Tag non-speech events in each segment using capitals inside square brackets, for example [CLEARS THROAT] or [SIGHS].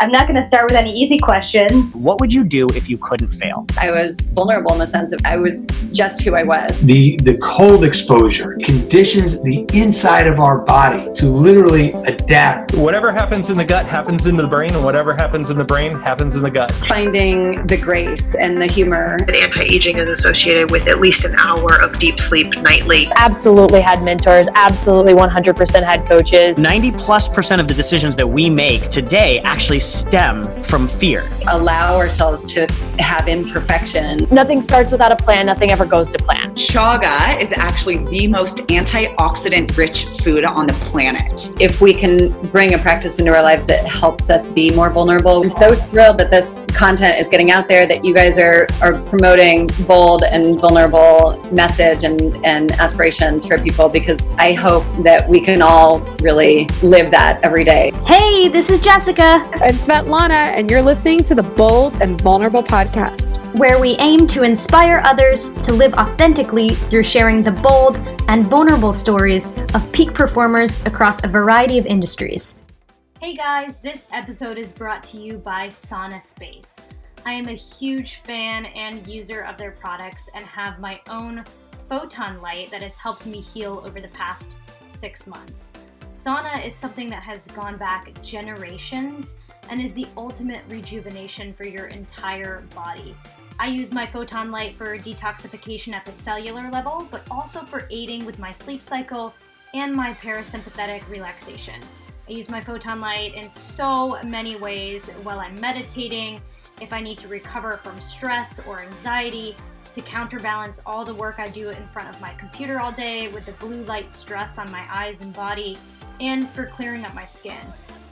I'm not going to start with any easy questions. What would you do if you couldn't fail? I was vulnerable in the sense of I was just who I was. The the cold exposure conditions the inside of our body to literally adapt. Whatever happens in the gut happens in the brain, and whatever happens in the brain happens in the gut. Finding the grace and the humor. That anti-aging is associated with at least an hour of deep sleep nightly. Absolutely had mentors, absolutely 100% had coaches. 90 plus percent of the decisions that we make today actually stem from fear. Allow ourselves to have imperfection. Nothing starts without a plan, nothing ever goes to plan. Chaga is actually the most antioxidant rich food on the planet. If we can bring a practice into our lives that helps us be more vulnerable, I'm so thrilled that this content is getting out there, that you guys are, are promoting bold and vulnerable message and, and aspirations for people because I hope that we can all really live that every day. Hey, this is Jessica. And Svetlana, and you're listening to the Bold and Vulnerable podcast, where we aim to inspire others to live authentically through sharing the bold and vulnerable stories of peak performers across a variety of industries. Hey guys, this episode is brought to you by Sauna Space. I am a huge fan and user of their products and have my own photon light that has helped me heal over the past six months. Sauna is something that has gone back generations and is the ultimate rejuvenation for your entire body. I use my photon light for detoxification at the cellular level, but also for aiding with my sleep cycle and my parasympathetic relaxation. I use my photon light in so many ways while I'm meditating, if I need to recover from stress or anxiety, to counterbalance all the work I do in front of my computer all day with the blue light stress on my eyes and body, and for clearing up my skin.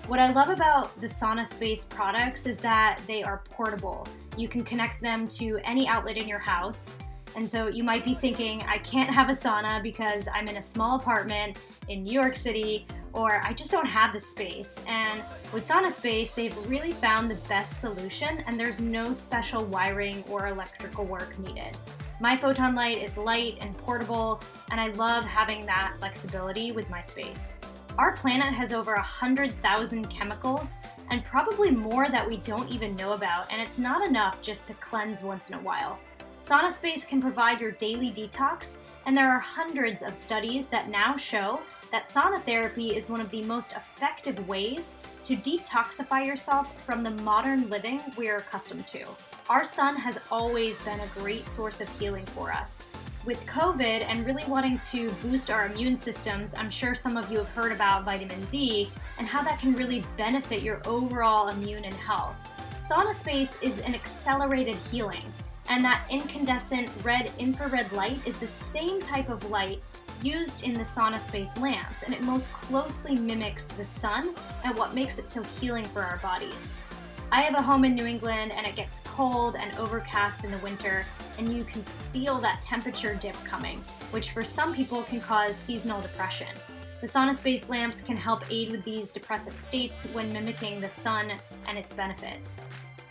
What I love about the Sauna Space products is that they are portable. You can connect them to any outlet in your house. And so you might be thinking, I can't have a sauna because I'm in a small apartment in New York City, or I just don't have the space. And with Sauna Space, they've really found the best solution, and there's no special wiring or electrical work needed. My photon light is light and portable, and I love having that flexibility with my space. Our planet has over 100,000 chemicals and probably more that we don't even know about, and it's not enough just to cleanse once in a while. Sauna Space can provide your daily detox, and there are hundreds of studies that now show that sauna therapy is one of the most effective ways to detoxify yourself from the modern living we are accustomed to. Our sun has always been a great source of healing for us, with COVID and really wanting to boost our immune systems, I'm sure some of you have heard about vitamin D and how that can really benefit your overall immune and health. Sauna Space is an accelerated healing, and that incandescent red infrared light is the same type of light used in the Sauna Space lamps, and it most closely mimics the sun and what makes it so healing for our bodies. I have a home in New England and it gets cold and overcast in the winter, and you can feel that temperature dip coming, which for some people can cause seasonal depression. The Sauna Space lamps can help aid with these depressive states when mimicking the sun and its benefits.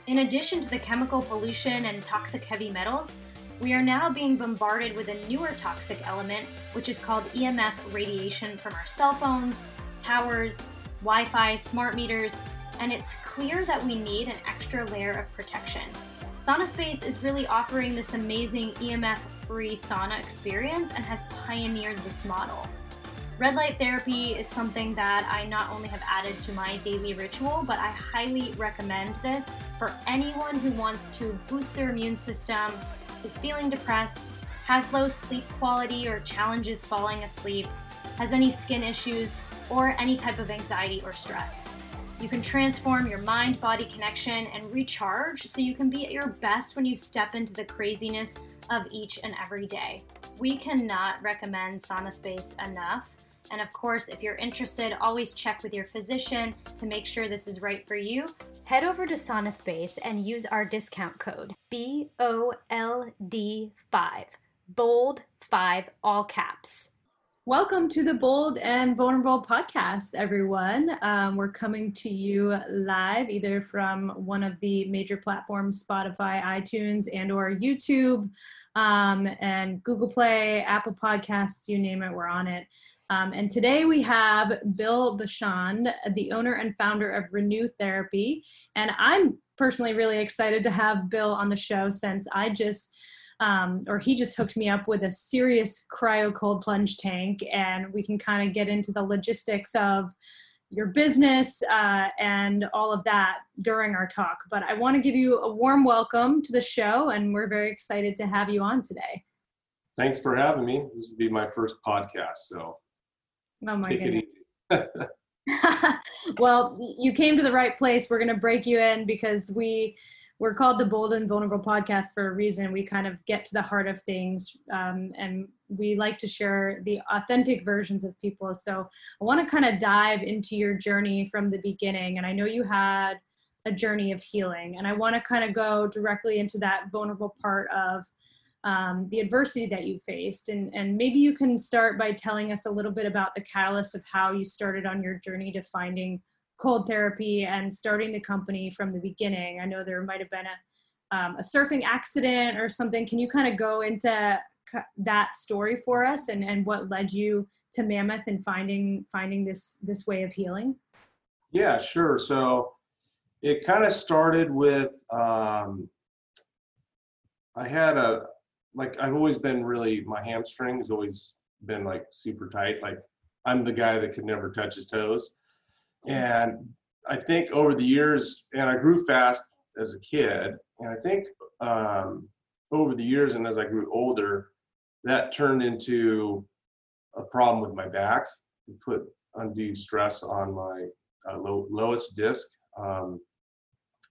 In addition to the chemical pollution and toxic heavy metals, we are now being bombarded with a newer toxic element, which is called EMF radiation from our cell phones, towers, Wi Fi, smart meters, and it's clear that we need an extra layer of protection. Sauna Space is really offering this amazing EMF free sauna experience and has pioneered this model. Red light therapy is something that I not only have added to my daily ritual, but I highly recommend this for anyone who wants to boost their immune system, is feeling depressed, has low sleep quality or challenges falling asleep, has any skin issues, or any type of anxiety or stress. You can transform your mind body connection and recharge so you can be at your best when you step into the craziness of each and every day. We cannot recommend Sauna Space enough. And of course, if you're interested, always check with your physician to make sure this is right for you. Head over to Sauna Space and use our discount code BOLD5, bold 5, all caps. Welcome to the Bold and Vulnerable podcast, everyone. Um, we're coming to you live either from one of the major platforms, Spotify, iTunes, and or YouTube, um, and Google Play, Apple Podcasts, you name it, we're on it. Um, and today we have Bill Bachand, the owner and founder of Renu Therapy. And I'm personally really excited to have Bill on the show since I just, um, or he just hooked me up with a serious cryo cold plunge tank, and we can kind of get into the logistics of your business uh, and all of that during our talk. But I want to give you a warm welcome to the show, and we're very excited to have you on today. Thanks for having me. This will be my first podcast, so oh my goodness. [LAUGHS] [LAUGHS] well, you came to the right place. We're going to break you in because we we're called the Bold and Vulnerable podcast for a reason. We kind of get to the heart of things, um, and we like to share the authentic versions of people. So I want to kind of dive into your journey from the beginning. And I know you had a journey of healing, and I want to kind of go directly into that vulnerable part of um, the adversity that you faced. And, and maybe you can start by telling us a little bit about the catalyst of how you started on your journey to finding cold therapy and starting the company from the beginning. I know there might have been a, um, a surfing accident or something. Can you kind of go into that story for us and, and what led you to Mammoth and finding finding this this way of healing? Yeah, sure. So it kind of started with um, I had a like I've always been really my hamstring has always been like super tight. Like I'm the guy that could never touch his toes. And I think over the years, and I grew fast as a kid, and I think um, over the years and as I grew older, that turned into a problem with my back. It put undue stress on my uh, low, lowest disc. Um,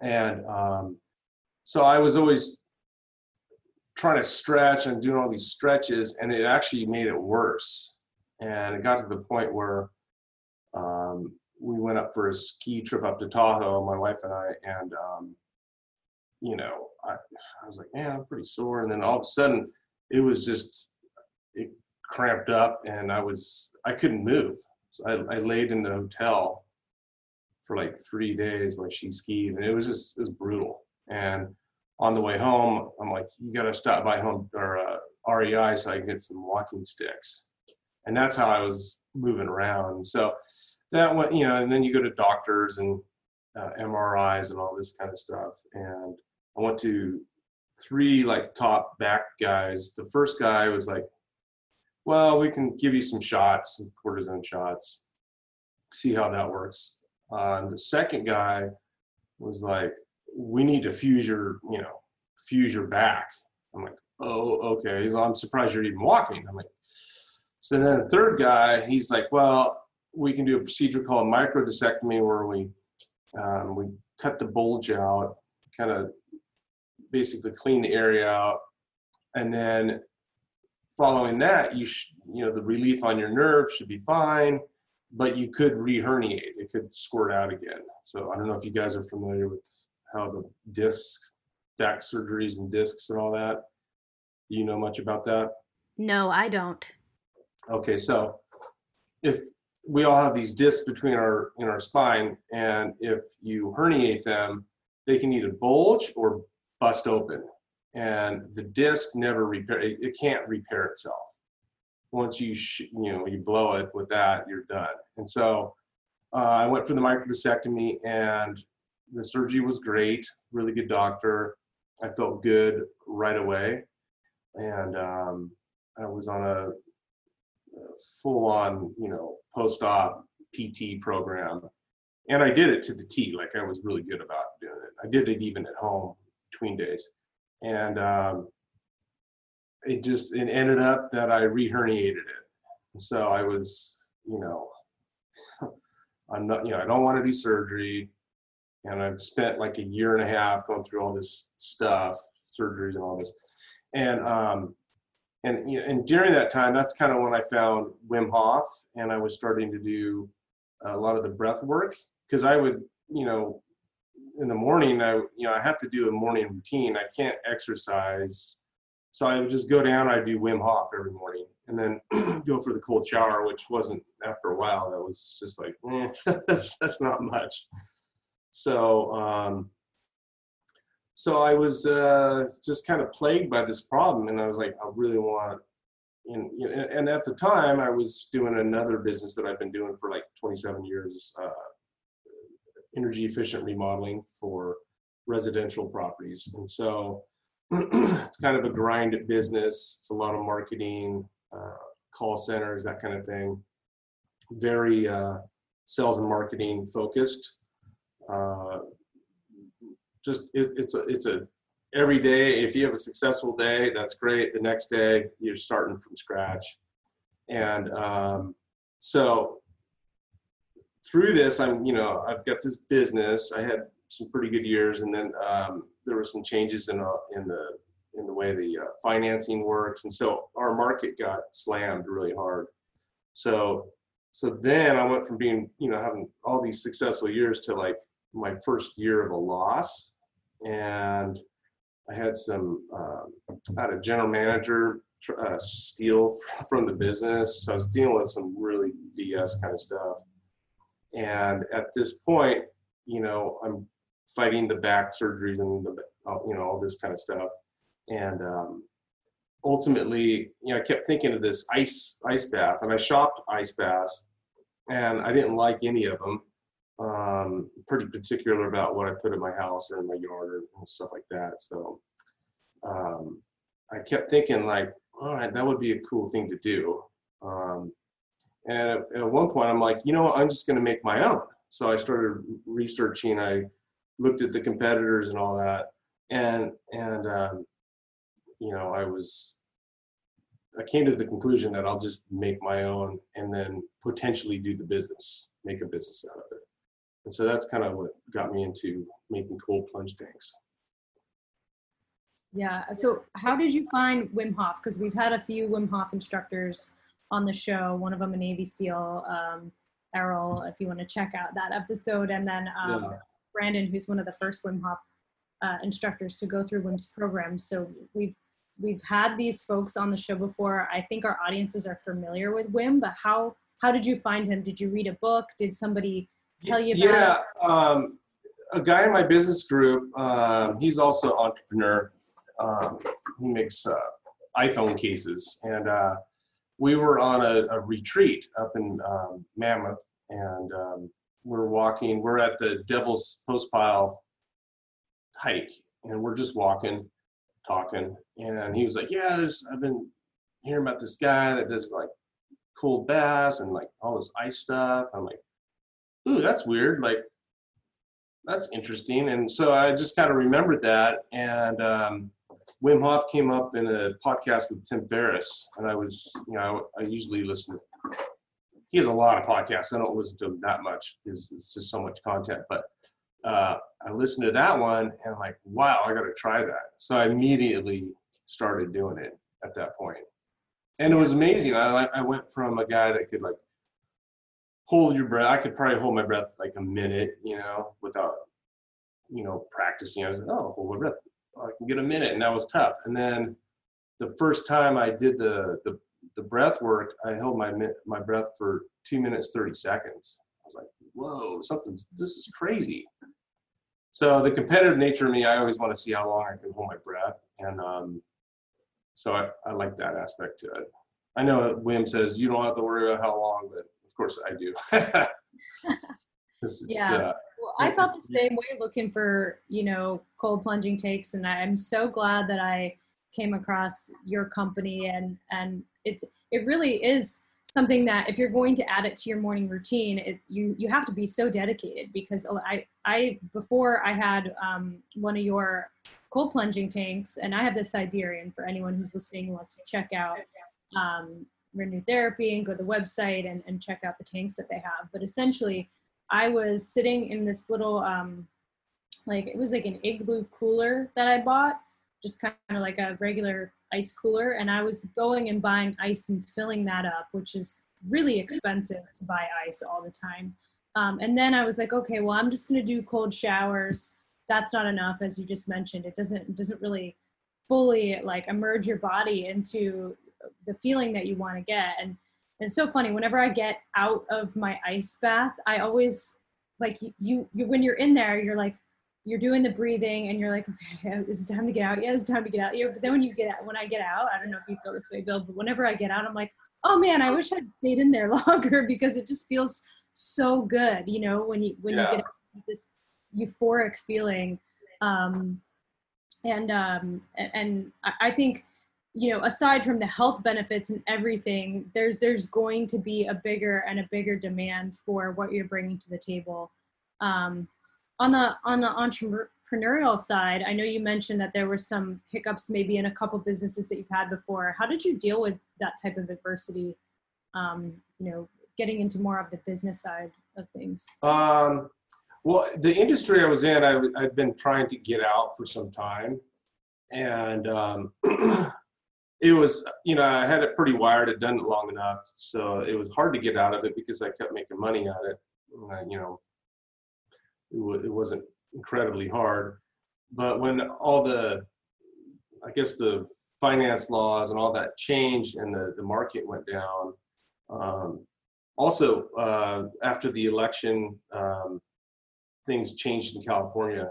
and um, so I was always trying to stretch and doing all these stretches, and it actually made it worse. And it got to the point where um, we went up for a ski trip up to Tahoe, my wife and I, and um, you know, I, I was like, man, I'm pretty sore. And then all of a sudden, it was just it cramped up, and I was I couldn't move. So I, I laid in the hotel for like three days while she skied, and it was just it was brutal. And on the way home, I'm like, you got to stop by home or uh, REI so I can get some walking sticks. And that's how I was moving around. So that went, you know, and then you go to doctors and uh, MRIs and all this kind of stuff. And I went to three like top back guys. The first guy was like, well, we can give you some shots, some cortisone shots, see how that works. Uh, and the second guy was like, we need to fuse your, you know, fuse your back. I'm like, oh, okay. He's I'm surprised you're even walking. I'm like, so then the third guy, he's like, well, we can do a procedure called microdiscectomy where we um, we cut the bulge out, kind of basically clean the area out, and then following that, you sh- you know the relief on your nerve should be fine, but you could re-herniate. It could squirt out again. So I don't know if you guys are familiar with how the disc back surgeries and discs and all that. Do you know much about that? No, I don't. Okay, so if we all have these discs between our in our spine, and if you herniate them, they can either bulge or bust open, and the disc never repair. It, it can't repair itself. Once you sh- you know you blow it with that, you're done. And so uh, I went for the microdiscectomy, and the surgery was great. Really good doctor. I felt good right away, and um, I was on a full on, you know, post op PT program. And I did it to the T, like I was really good about doing it. I did it even at home between days. And um, it just it ended up that I reherniated it. And so I was, you know, [LAUGHS] I'm not, you know, I don't want to do surgery. And I've spent like a year and a half going through all this stuff, surgeries and all this. And um, and you know, and during that time, that's kind of when I found Wim Hof, and I was starting to do a lot of the breath work because I would, you know, in the morning, I you know I have to do a morning routine. I can't exercise, so I would just go down. I do Wim Hof every morning, and then [CLEARS THROAT] go for the cold shower, which wasn't after a while. That was just like, eh, that's [LAUGHS] that's not much. So um, so I was uh, just kind of plagued by this problem, and I was like, I really want know, and at the time I was doing another business that I've been doing for like 27 years, uh, energy efficient remodeling for residential properties. And so [CLEARS THROAT] it's kind of a grind business. It's a lot of marketing, uh, call centers, that kind of thing. Very uh, sales and marketing focused. Just it, it's a it's a every day. If you have a successful day, that's great. The next day, you're starting from scratch, and um, so through this, I'm you know I've got this business. I had some pretty good years, and then um, there were some changes in uh, in the in the way the uh, financing works, and so our market got slammed really hard. So so then I went from being you know having all these successful years to like my first year of a loss, and I had some uh, I had a general manager uh, steal from the business, so I was dealing with some really BS kind of stuff. And at this point, you know, I'm fighting the back surgeries and the, you know all this kind of stuff. And um, ultimately you know i kept thinking of this ice ice bath and i shopped ice baths and i didn't like any of them um, pretty particular about what i put in my house or in my yard or stuff like that so um, i kept thinking like all right that would be a cool thing to do um, and at, one point i'm like you know what? i'm just going to make my own so i started researching i looked at the competitors and all that, and and um, you know I was I came to the conclusion that I'll just make my own and then potentially do the business, make a business out of it. And so that's kind of what got me into making cold plunge tanks. Yeah. So how did you find Wim Hof? Because we've had a few Wim Hof instructors on the show. One of them a Navy SEAL, um, Errol. If you want to check out that episode, and then um, yeah. Brandon, who's one of the first Wim Hof uh, instructors to go through Wim's program. So we've we've had these folks on the show before. I think our audiences are familiar with Wim, but how how did you find him? Did you read a book? Did somebody tell you about yeah, um, a guy in my business group, um, he's also an entrepreneur. Um, he makes uh, iPhone cases. And uh, we were on a, a retreat up in um, Mammoth. And um, we're walking, we're at the Devil's Postpile hike, and we're just walking, talking. And he was like, Yeah, there's, I've been hearing about this guy that does like cold baths and like all this ice stuff. I'm like, Ooh, that's weird. Like, that's interesting. And so I just kind of remembered that. And um, Wim Hof came up in a podcast with Tim Ferriss, and I was, you know, I, usually listen he has a lot of podcasts. I don't listen to him that much because it's just so much content. But uh, I listened to that one and I'm like, wow, I got to try that. So I immediately started doing it at that point. And it was amazing. I, I went from a guy that could like hold your breath. I could probably hold my breath like a minute, you know, without, you know, practicing. I was like, oh, hold my breath. I can get a minute. And that was tough. And then the first time I did the, the the breath work, I held my my breath for two minutes thirty seconds. I was like, "Whoa, something's this is crazy." So the competitive nature of me, I always want to see how long I can hold my breath, and um, so I, I like that aspect to it. I know Wim says you don't have to worry about how long, but course I do. [LAUGHS] yeah. Uh, well, I felt the same way looking for, you know, cold plunging takes. And I'm so glad that I came across your company and and it's it really is something that if you're going to add it to your morning routine it, you you have to be so dedicated because i i before i had um, one of your cold plunging tanks and i have this siberian for anyone who's listening wants to check out um, Renu therapy and go to the website and, and check out the tanks that they have but essentially i was sitting in this little um, like it was like an igloo cooler that i bought just kind of like a regular ice cooler and I was going and buying ice and filling that up, which is really expensive to buy ice all the time. Um, and then I was like, okay, well, I'm just going to do cold showers. That's not enough, as you just mentioned. It doesn't doesn't really fully like immerse your body into the feeling that you want to get. And, and it's so funny. Whenever I get out of my ice bath, I always like you, you, when you're in there, you're like, you're doing the breathing and you're like, okay, [LAUGHS] is it time to get out? Yeah, it's time to get out. Yeah, but then when you get out, when I get out, I don't know if you feel this way, Bill, but whenever I get out, I'm like, oh man, I wish I'd stayed in there [LAUGHS] longer because it just feels so good, you know, when you when Yeah. you get this euphoric feeling. Um, and um, and I think you know aside from the health benefits and everything there's there's going to be a bigger and a bigger demand for what you're bringing to the table. Um, on the on the entrepreneurial side i know you mentioned that there were some hiccups maybe in a couple businesses that you've had before. How did you deal with that type of adversity um, you know getting into more of the business side of things? Um, well, the industry I was in, I, I'd been trying to get out for some time, and um, [CLEARS THROAT] it was, you know, I had it pretty wired. I'd done it long enough, so it was hard to get out of it because I kept making money at it. I, you know, it, wa- it wasn't incredibly hard, but when all the, I guess the finance laws and all that changed and the the market went down. Um, also, uh, after the election, um, things changed in California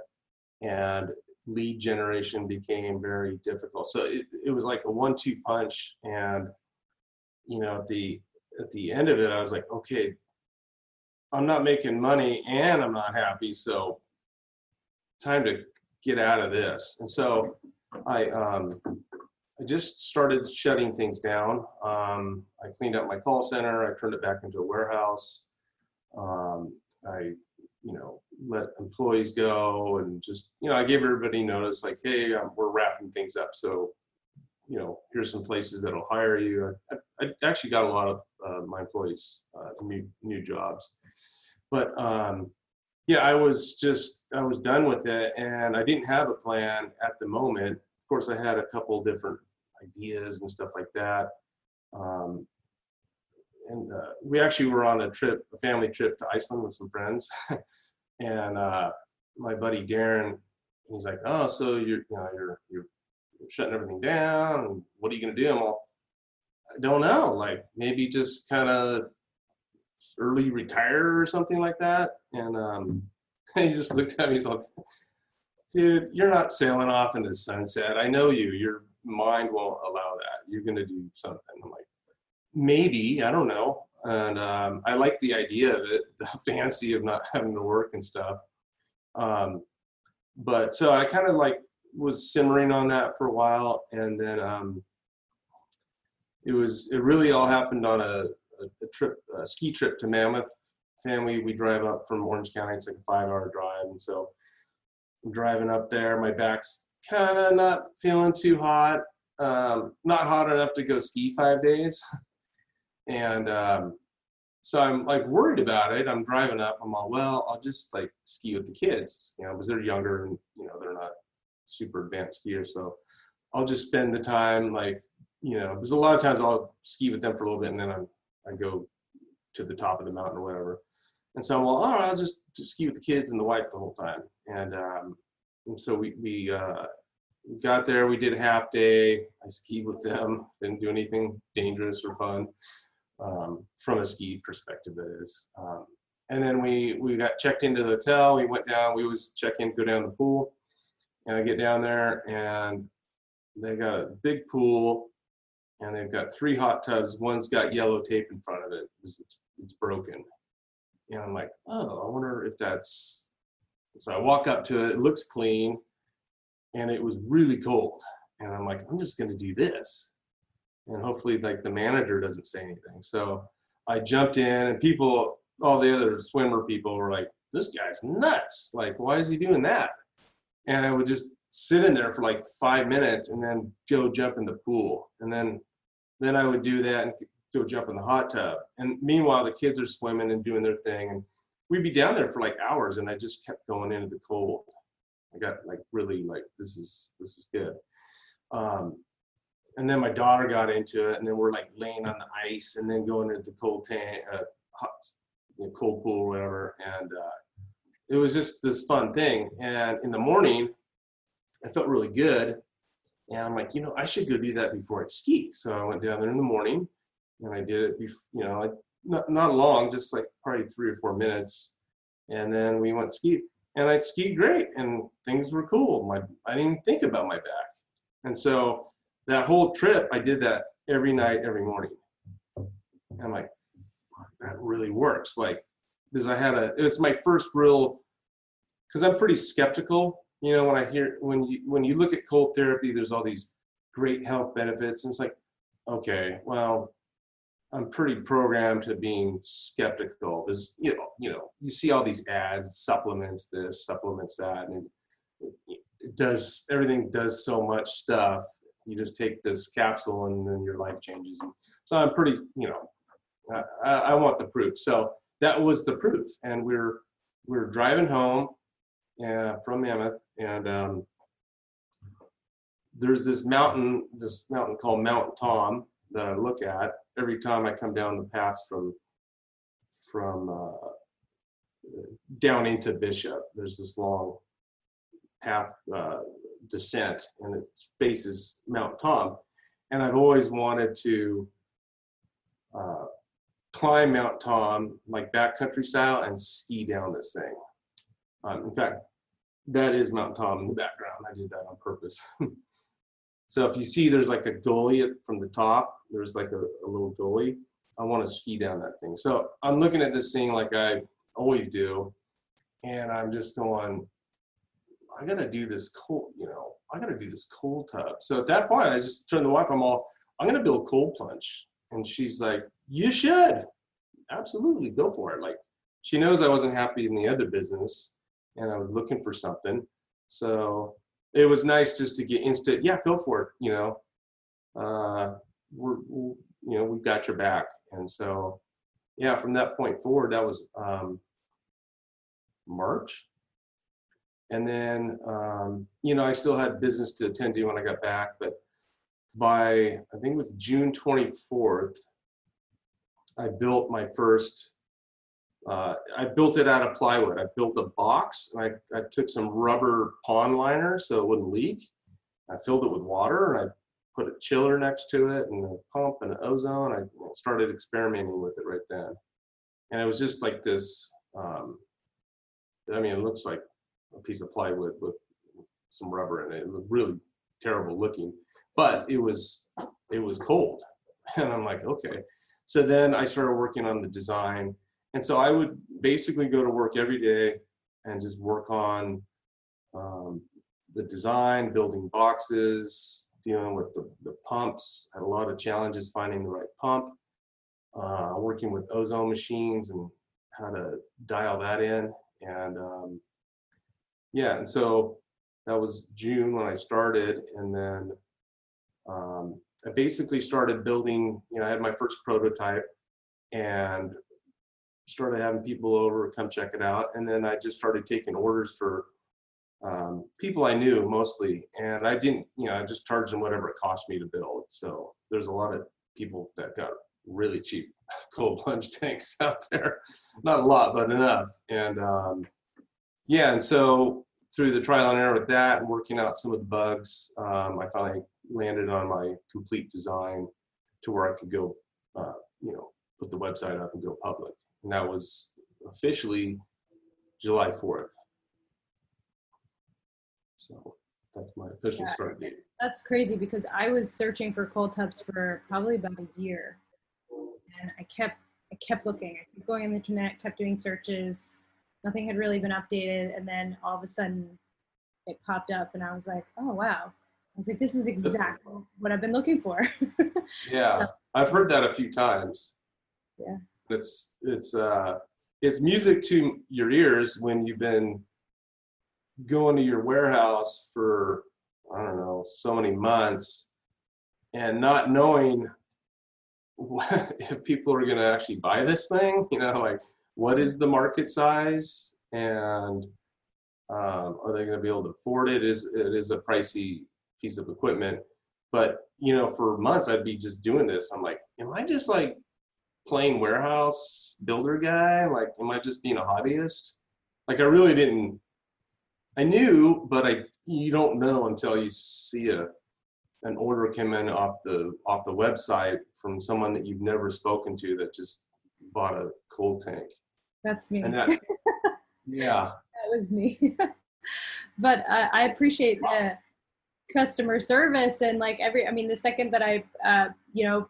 and lead generation became very difficult. So it, it was like a one two punch. And, you know, at the, at the end of it, I was like, okay, I'm not making money and I'm not happy. So time to get out of this. And so I, um, I just started shutting things down. Um, I cleaned up my call center. I turned it back into a warehouse. Um, I, you know, let employees go and just, you know, I gave everybody notice like, hey, um, we're wrapping things up. So, you know, here's some places that'll hire you. I, I actually got a lot of uh, my employees uh, new new jobs, but um, yeah, I was just I was done with it, and I didn't have a plan at the moment. Of course, I had a couple different ideas and stuff like that. Um, and uh, we actually were on a trip, a family trip to Iceland with some friends. [LAUGHS] and uh, my buddy Darren, he's like, "Oh, so you're, you know, you're you're, shutting everything down. And what are you gonna do?" I'm all, "I don't know. Like maybe just kind of early retire or something like that." And um, [LAUGHS] he just looked at me. He's like, "Dude, you're not sailing off into the sunset. I know you. Your mind won't allow that. You're gonna do something." I'm like, "Maybe. I don't know." And um, I like the idea of it, [LAUGHS] the fancy of not having to work and stuff. Um, but so I kind of like was simmering on that for a while, and then um, it was it really all happened on a, a, a trip, a ski trip to Mammoth. Family, we drive up from Orange County. It's like a five-hour drive, and so I'm driving up there. My back's kind of not feeling too hot, um, not hot enough to go ski five days, [LAUGHS] and um, so I'm like worried about it. I'm driving up. I'm all well. I'll just like ski with the kids, you know, because they're younger and you know they're not super advanced skiers. So I'll just spend the time like you know, because a lot of times I'll ski with them for a little bit and then I'm I go to the top of the mountain or whatever. And so I'm well, all right, I'll just, just ski with the kids and the wife the whole time. And, um, and so we we uh, we got there. We did a half day. I skied with them. Didn't do anything dangerous or fun um, from a ski perspective, that is. Um, and then we we got checked into the hotel. We went down. We always check in, go down the pool, and I get down there, and they got a big pool, and they've got three hot tubs. One's got yellow tape in front of it. It's it's, it's broken, and I'm like, oh, I wonder if that's. So I walk up to it. It looks clean, and it was really cold. And I'm like, I'm just gonna do this and hopefully like the manager doesn't say anything. So I jumped in and people, all the other swimmer people were like, this guy's nuts. Like, why is he doing that? And I would just sit in there for like five minutes and then go jump in the pool. And then, then I would do that and go jump in the hot tub. And meanwhile, the kids are swimming and doing their thing. And we'd be down there for like hours and I just kept going into the cold. I got like really like, this is, this is good. Um, and then my daughter got into it, and then we're like laying on the ice, and then going into the cold tank, uh, hot, cold pool, or whatever. And uh, it was just this fun thing. And in the morning, I felt really good, and I'm like, you know, I should go do that before I ski. So I went down there in the morning, and I did it. Bef- you know, like not not long, just like probably three or four minutes, and then we went ski. and I skied great, and things were cool. My I didn't think about my back, and so that whole trip, I did that every night, every morning. And I'm like, that really works. Like, because I had a, it's my first real, because I'm pretty skeptical. You know, when I hear when you when you look at cold therapy, there's all these great health benefits, and it's like, okay, well, I'm pretty programmed to being skeptical. There's, you know, you know, you see all these ads, supplements this, supplements that, and it does everything does so much stuff. You just take this capsule and then your life changes. And so I'm pretty, you know, I, I want the proof. So that was the proof, and we're we're driving home uh, from Mammoth, and um, there's this mountain, this mountain called Mount Tom that I look at every time I come down the pass from from uh, down into Bishop. There's this long path uh, descent, and it faces Mount Tom. And I've always wanted to uh, climb Mount Tom, like backcountry style, and ski down this thing. Um, in fact, that is Mount Tom in the background. I did that on purpose. [LAUGHS] so if you see there's like a gully from the top, there's like a, a little gully. I want to ski down that thing. So I'm looking at this thing like I always do, and I'm just going, I gotta do this cold, you know, I gotta do this cold tub. So at that point, I just turned the wife, I'm all, I'm gonna build cold plunge. And she's like, You should. Absolutely, go for it. Like she knows I wasn't happy in the other business and I was looking for something. So it was nice just to get instant, yeah, go for it, you know. Uh we're, you know, we've got your back. And so yeah, from that point forward, that was um March and then, um, you know, I still had business to attend to when I got back, but by, I think it was June 24th, I built my first, uh, I built it out of plywood. I built a box and I, I took some rubber pond liner so it wouldn't leak. I filled it with water and I put a chiller next to it and a pump and an ozone. I started experimenting with it right then. And it was just like this, um, I mean, it looks like a piece of plywood with some rubber in it. It really terrible looking, but it was it was cold, [LAUGHS] and I'm like, okay. So then I started working on the design, and so I would basically go to work every day and just work on um, the design, building boxes, dealing with the, the pumps. Had a lot of challenges finding the right pump. Uh, working with ozone machines and how to dial that in, and um, yeah, and so that was June when I started, and then um, I basically started building. You know, I had my first prototype, and started having people over come check it out, and then I just started taking orders for um, people I knew mostly, and I didn't, you know, I just charged them whatever it cost me to build. So there's a lot of people that got really cheap [LAUGHS] cold plunge tanks [LAUGHS] out there. Not a lot, but enough. And um, yeah, and so through the trial and error with that and working out some of the bugs, um, I finally landed on my complete design to where I could go, uh, you know, put the website up and go public. And that was officially July 4th. So that's my official Yeah. start date. That's crazy because I was searching for cold tubs for probably about a year, and I kept I kept looking. I kept going on the internet, kept doing searches. Nothing had really been updated, and then all of a sudden, it popped up, and I was like, "Oh wow!" I was like, "This is exactly what I've been looking for." [LAUGHS] Yeah, So- I've heard that a few times. Yeah. It's it's uh it's music to your ears when you've been going to your warehouse for I don't know so many months and not knowing what, [LAUGHS] if people are going to actually buy this thing. You know, like what is the market size and um, are they going to be able to afford it? Is it is a pricey piece of equipment, but you know, for months I'd be just doing this. I'm like, am I just like plain warehouse builder guy? Like, am I just being a hobbyist? Like, I really didn't. I knew, but I you don't know until you see a an order come in off the off the website from someone that you've never spoken to that just bought a cold tank. That's me. That, [LAUGHS] yeah. was me. [LAUGHS] but uh, I appreciate the customer service and like every. I mean, the second that I, uh, you know,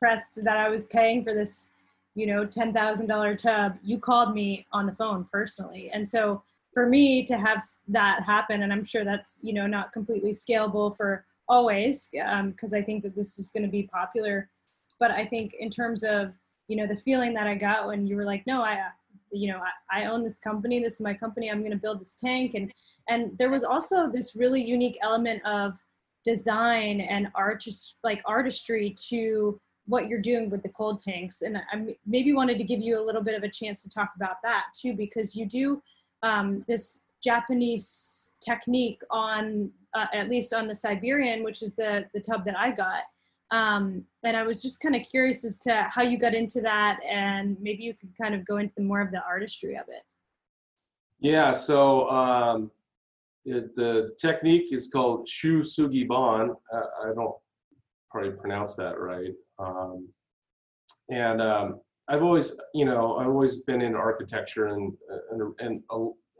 pressed that I was paying for this, you know, ten thousand dollar tub, you called me on the phone personally, and so for me to have that happen, and I'm sure that's you know not completely scalable for always, because um, I think that this is going to be popular. But I think in terms of you know the feeling that I got when you were like, no, I, you know, I, I own this company. This is my company. I'm going to build this tank, and and there was also this really unique element of design and artist like artistry to what you're doing with the cold tanks and i maybe wanted to give you a little bit of a chance to talk about that too because you do um, this japanese technique on uh, at least on the siberian which is the the tub that i got um, and i was just kind of curious as to how you got into that and maybe you could kind of go into more of the artistry of it. Yeah so um, it, the technique is called shou sugi ban. Uh, i don't probably pronounce that right. Um, and um, I've always, you know, I've always been in architecture and and, and,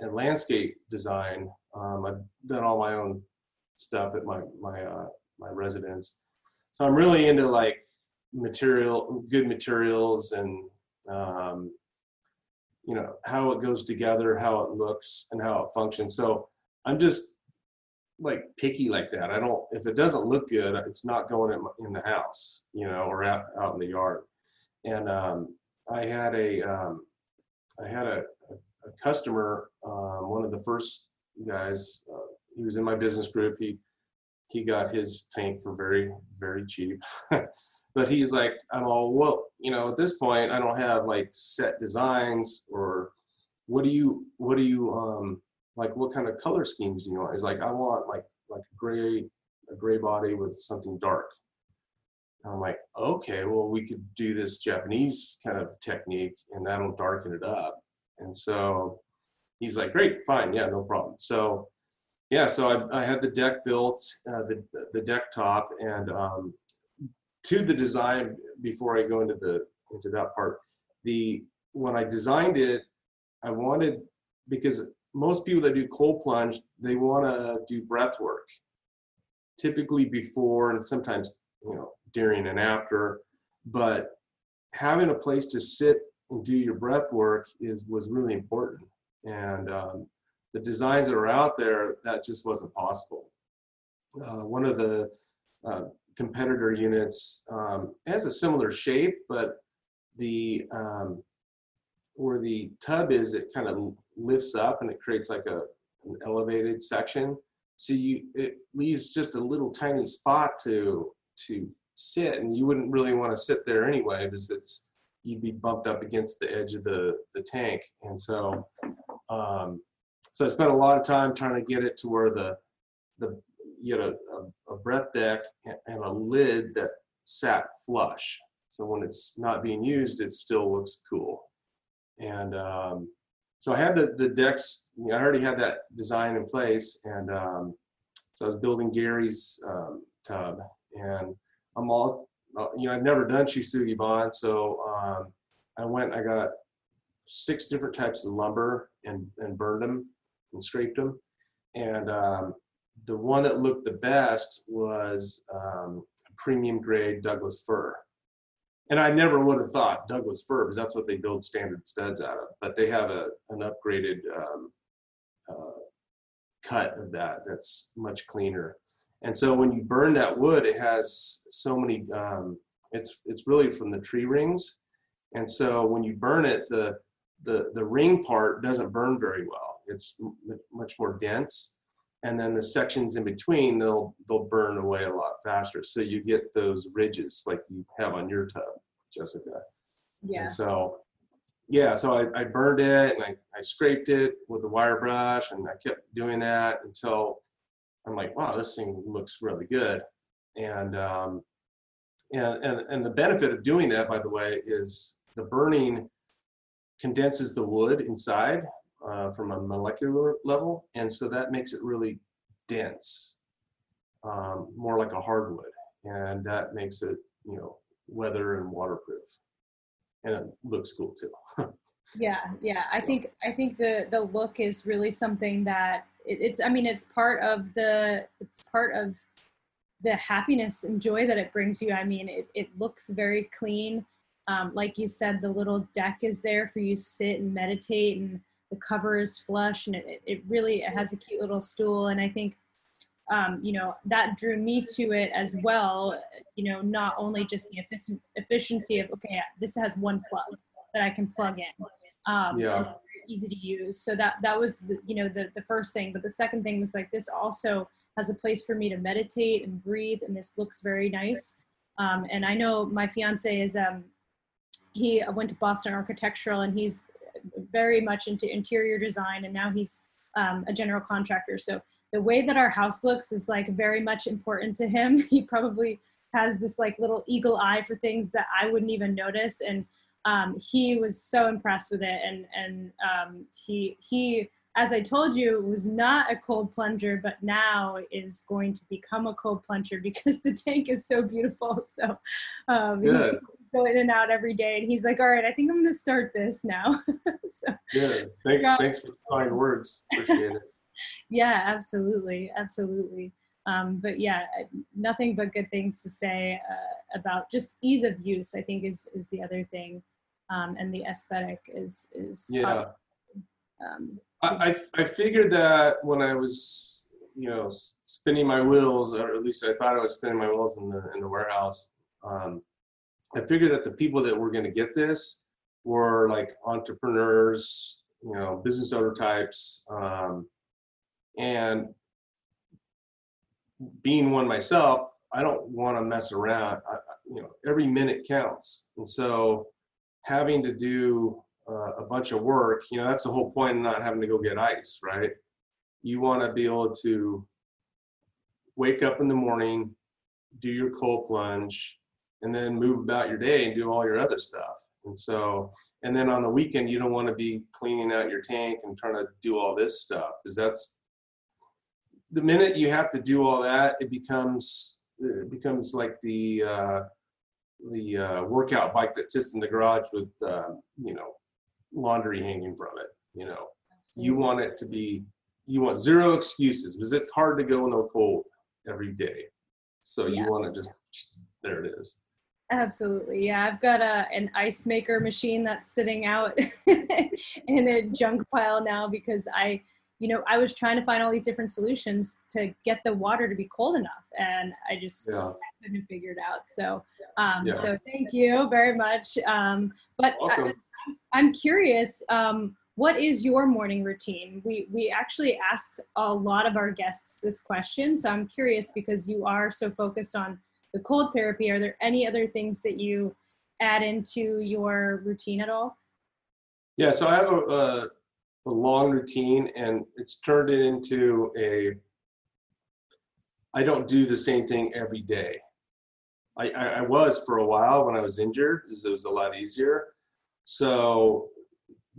and landscape design. Um, I've done all my own stuff at my my uh, my residence, so I'm really into like material, good materials, and um, you know how it goes together, how it looks, and how it functions. So I'm just like picky like that. I don't if it doesn't look good, it's not going in, the house, you know, or out out in the yard. And um, I had a um, I had a, a, customer, um, one of the first guys. Uh, he was in my business group. He he got his tank for very very cheap. [LAUGHS] but he's like, I'm all well, you know, at this point, I don't have like set designs or what do you what do you um like what kind of color schemes do you want? He's like, I want like like a gray, a gray body with something dark. And I'm like, okay, well we could do this Japanese kind of technique and that'll darken it up. And so he's like, great, fine, yeah, no problem. So yeah, so I, I had the deck built, uh, the the deck top, and um, to the design before I go into the into that part, the when I designed it, I wanted because most people that do cold plunge, they want to do breath work, typically before and sometimes you know during and after. But having a place to sit and do your breath work is was really important. And um, the designs that are out there, that just wasn't possible. Uh, one of the uh, competitor units um, has a similar shape, but the um, where the tub is, it kind of lifts up and it creates like a an elevated section. So you it leaves just a little tiny spot to to sit, and you wouldn't really want to sit there anyway because it's you'd be bumped up against the edge of the the tank, and so um, so I spent a lot of time trying to get it to where the the you know a, a breath deck and a lid that sat flush. So when it's not being used, it still looks cool. And um, so I had the, the decks, you know, I already had that design in place. And um, so I was building Gary's um, tub. And I'm all, uh, you know, I've never done Shisugi bond, So um, I went, I got six different types of lumber and, and burned them and scraped them. And um, the one that looked the best was um, premium grade Douglas fir and I never would have thought Douglas fir because that's what they build standard studs out of. But they have a an upgraded um, uh, cut of that that's much cleaner. And so when you burn that wood, it has so many. Um, it's it's really from the tree rings, and so when you burn it, the the the ring part doesn't burn very well. It's much more dense, and then the sections in between they'll they'll burn away a lot faster. So you get those ridges like you have on your tub jessica. Yeah. and so yeah so I, I burned it and I, I scraped it with a wire brush and i kept doing that until i'm like wow this thing looks really good. And um and and, and the benefit of doing that by the way is the burning condenses the wood inside uh, from a molecular level, and so that makes it really dense, um, more like a hardwood, and that makes it you know weather and waterproof, and it looks cool too. [LAUGHS] Yeah, yeah. I think I think the the look is really something that it, it's. I mean, it's part of the it's part of the happiness and joy that it brings you. I mean, it it looks very clean. Um, like you said, the little deck is there for you to sit and meditate, and the cover is flush, and it it really it has a cute little stool. And I think um, you know that drew me to it as well you know not only just the effic- efficiency of okay this has one plug that i can plug in um, Yeah. easy to use so that that was the, you know the, the first thing but the second thing was like this also has a place for me to meditate and breathe and this looks very nice um, and i know my fiance is um, he went to boston architectural and he's very much into interior design and now he's um, a general contractor so the way that our house looks is like very much important to him. [LAUGHS] He probably has this like little eagle eye for things that I wouldn't even notice, and um, he was so impressed with it. And and um, he he, as I told you, was not a cold plunger, but now is going to become a cold plunger [LAUGHS] because the tank is so beautiful. So um, he's Good. Go in and out every day, and he's like, "All right, I think I'm going to start this now." [LAUGHS] so Good. Thank, Yeah. Thanks for the kind words. Appreciate it. [LAUGHS] yeah absolutely absolutely um, but yeah nothing but good things to say uh, about just ease of use i think is is the other thing um, and the aesthetic is is Yeah. um, I, I I figured that when I was, you know, spinning my wheels, or at least I thought I was spinning my wheels in the in the warehouse. Um, I figured that the people that were going to get this were like entrepreneurs, you know, business owner types, um, and being one myself, I don't want to mess around. I, you know, every minute counts, and so having to do uh, a bunch of work, you know, that's the whole point of not having to go get ice, right? You want to be able to wake up in the morning, do your cold plunge, and then move about your day and do all your other stuff. And so, and then on the weekend, you don't want to be cleaning out your tank and trying to do all this stuff because that's the minute you have to do all that, it becomes it becomes like the uh, the uh, workout bike that sits in the garage with um, you know laundry hanging from it. You know, you want it to be you want zero excuses because it's hard to go in the cold every day. So you want to just there it is. Absolutely yeah i've got a an ice maker machine that's sitting out [LAUGHS] in a junk pile now because i you know i was trying to find all these different solutions to get the water to be cold enough and i just Yeah. couldn't figure it out so um, Yeah. so thank you very much um, but I, I'm curious um, what is your morning routine we we actually asked a lot of our guests this question so i'm curious because you are so focused on the cold therapy are there any other things that you add into your routine at all Yeah, so I have a, a, a long routine and it's turned it into a, I don't do the same thing every day. I, I, I was for a while when I was injured, because it was a lot easier. So,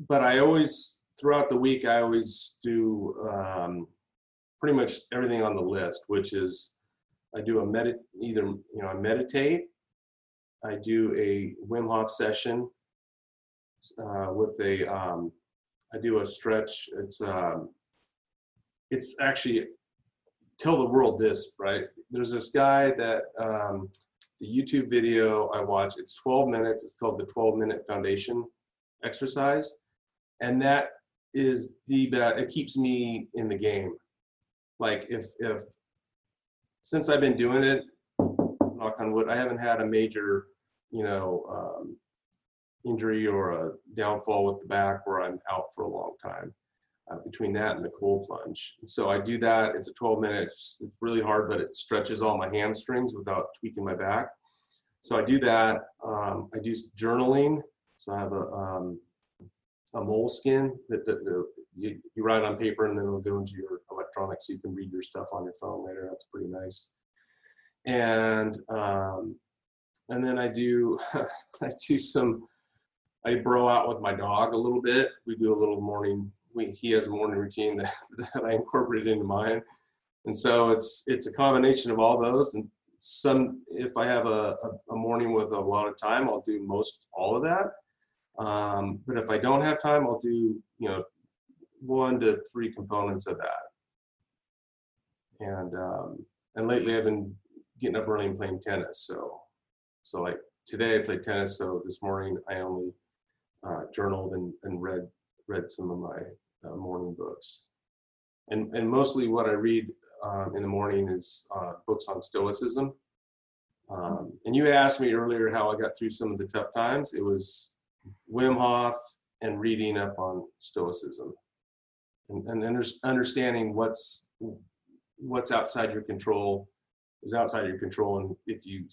but I always, throughout the week, I always do um, pretty much everything on the list, which is I do a medit, either, you know, I meditate, I do a Wim Hof session, uh, with a um, I do a stretch. It's um, it's actually tell the world this right. There's this guy that um, the YouTube video I watch. It's 12 minutes. It's called the 12 minute foundation exercise, and that is the best. It keeps me in the game. Like if if since I've been doing it, knock on wood, I haven't had a major, you know. Um, injury or a downfall with the back where I'm out for a long time uh, between that and the cold plunge. So I do that. It's a 12 minutes. It's really hard, but it stretches all my hamstrings without tweaking my back. So I do that. Um, I do journaling. So I have a, um, a Moleskine that, that, you, you write on paper and then it'll go into your electronics so you can read your stuff on your phone later. That's pretty nice. And um, and then I do [LAUGHS] I do some I bro out with my dog a little bit. We do a little morning. We he has a morning routine that, [LAUGHS] that I incorporated into mine, and so it's it's a combination of all those. And some if I have a, a, a morning with a lot of time, I'll do most all of that. Um, but if I don't have time, I'll do you know one to three components of that. And um, and lately I've been getting up early and playing tennis. So so like today I played tennis. So this morning I only uh, journaled and, and read read some of my uh, morning books. And and mostly what I read um, in the morning is uh, books on stoicism. Um, and you asked me earlier how I got through some of the tough times. It was Wim Hof and reading up on stoicism and, and under, understanding what's what's outside your control is outside your control and if you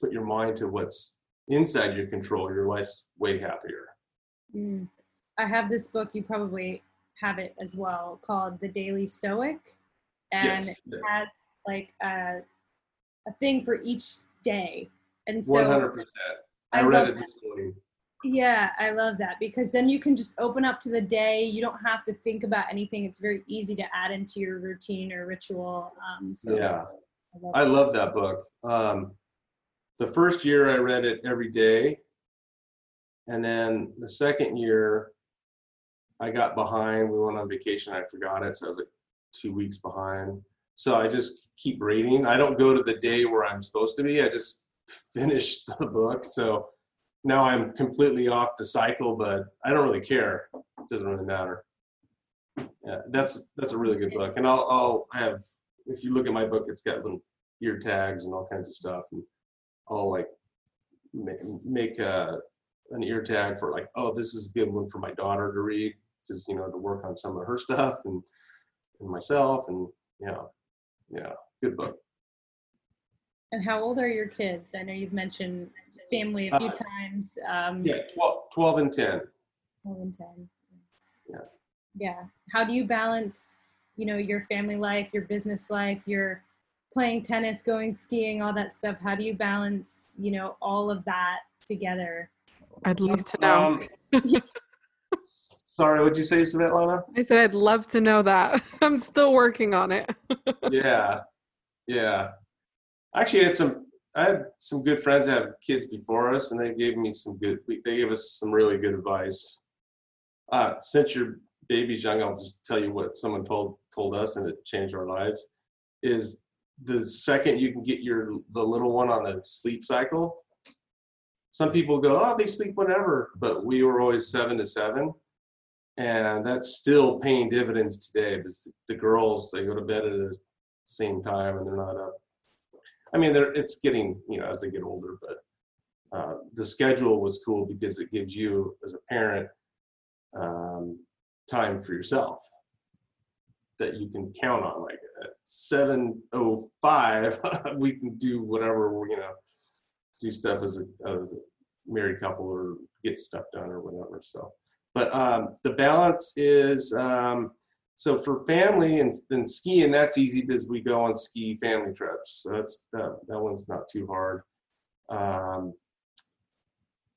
put your mind to what's inside your control your life's way happier. Mm. i have this book you probably have it as well called the daily stoic. And yes. it has like a, a thing for each day. And so 100% i, I read it this morning yeah, I love that because then you can just open up to the day. You don't have to think about anything. It's very easy to add into your routine or ritual. Um, so yeah, I love, I love that book. Um, the first year I read it every day, and then the second year I got behind. We went on vacation. I forgot it, so I was like two weeks behind. So I just keep reading. I don't go to the day where I'm supposed to be. I just [LAUGHS] finish the book. So now I'm completely off the cycle, but I don't really care. It doesn't really matter. Yeah, that's that's a really good book, and I'll I'll have if you look at my book, it's got little ear tags and all kinds of stuff, and I'll like make make a, uh, an ear tag for like, oh, this is a good one for my daughter to read, because you know to work on some of her stuff and and myself, and yeah, yeah, good book. And how old are your kids? I know you've mentioned family a few uh, times. Um, yeah, 12, 12 and 10. 12 and 10. Yeah. Yeah. How do you balance, you know, your family life, your business life, your playing tennis, going skiing, all that stuff? How do you balance, you know, all of that together? I'd love to know. Um, sorry, what'd you say, Svetlana? I said I'd love to know that. [LAUGHS] I'm still working on it. [LAUGHS] yeah. Yeah. Actually, I had some I had some good friends that have kids before us, and they gave me some good. They gave us some really good advice. Uh, since your baby's young, I'll just tell you what someone told told us, and it changed our lives. Is the second you can get your the little one on a sleep cycle. Some people go, oh, they sleep whenever, but we were always seven to seven, and that's still paying dividends today. Because the girls they go to bed at the same time, and they're not up I mean, it's getting, you know, as they get older, but uh, the schedule was cool because it gives you, as a parent, um, time for yourself that you can count on. Like at 7.05, [LAUGHS] we can do whatever, we're you know, do stuff as a, as a married couple or get stuff done or whatever. So, but um, the balance is, um, so for family and then skiing, that's easy because we go on ski family trips. So that's that, that one's not too hard. Um,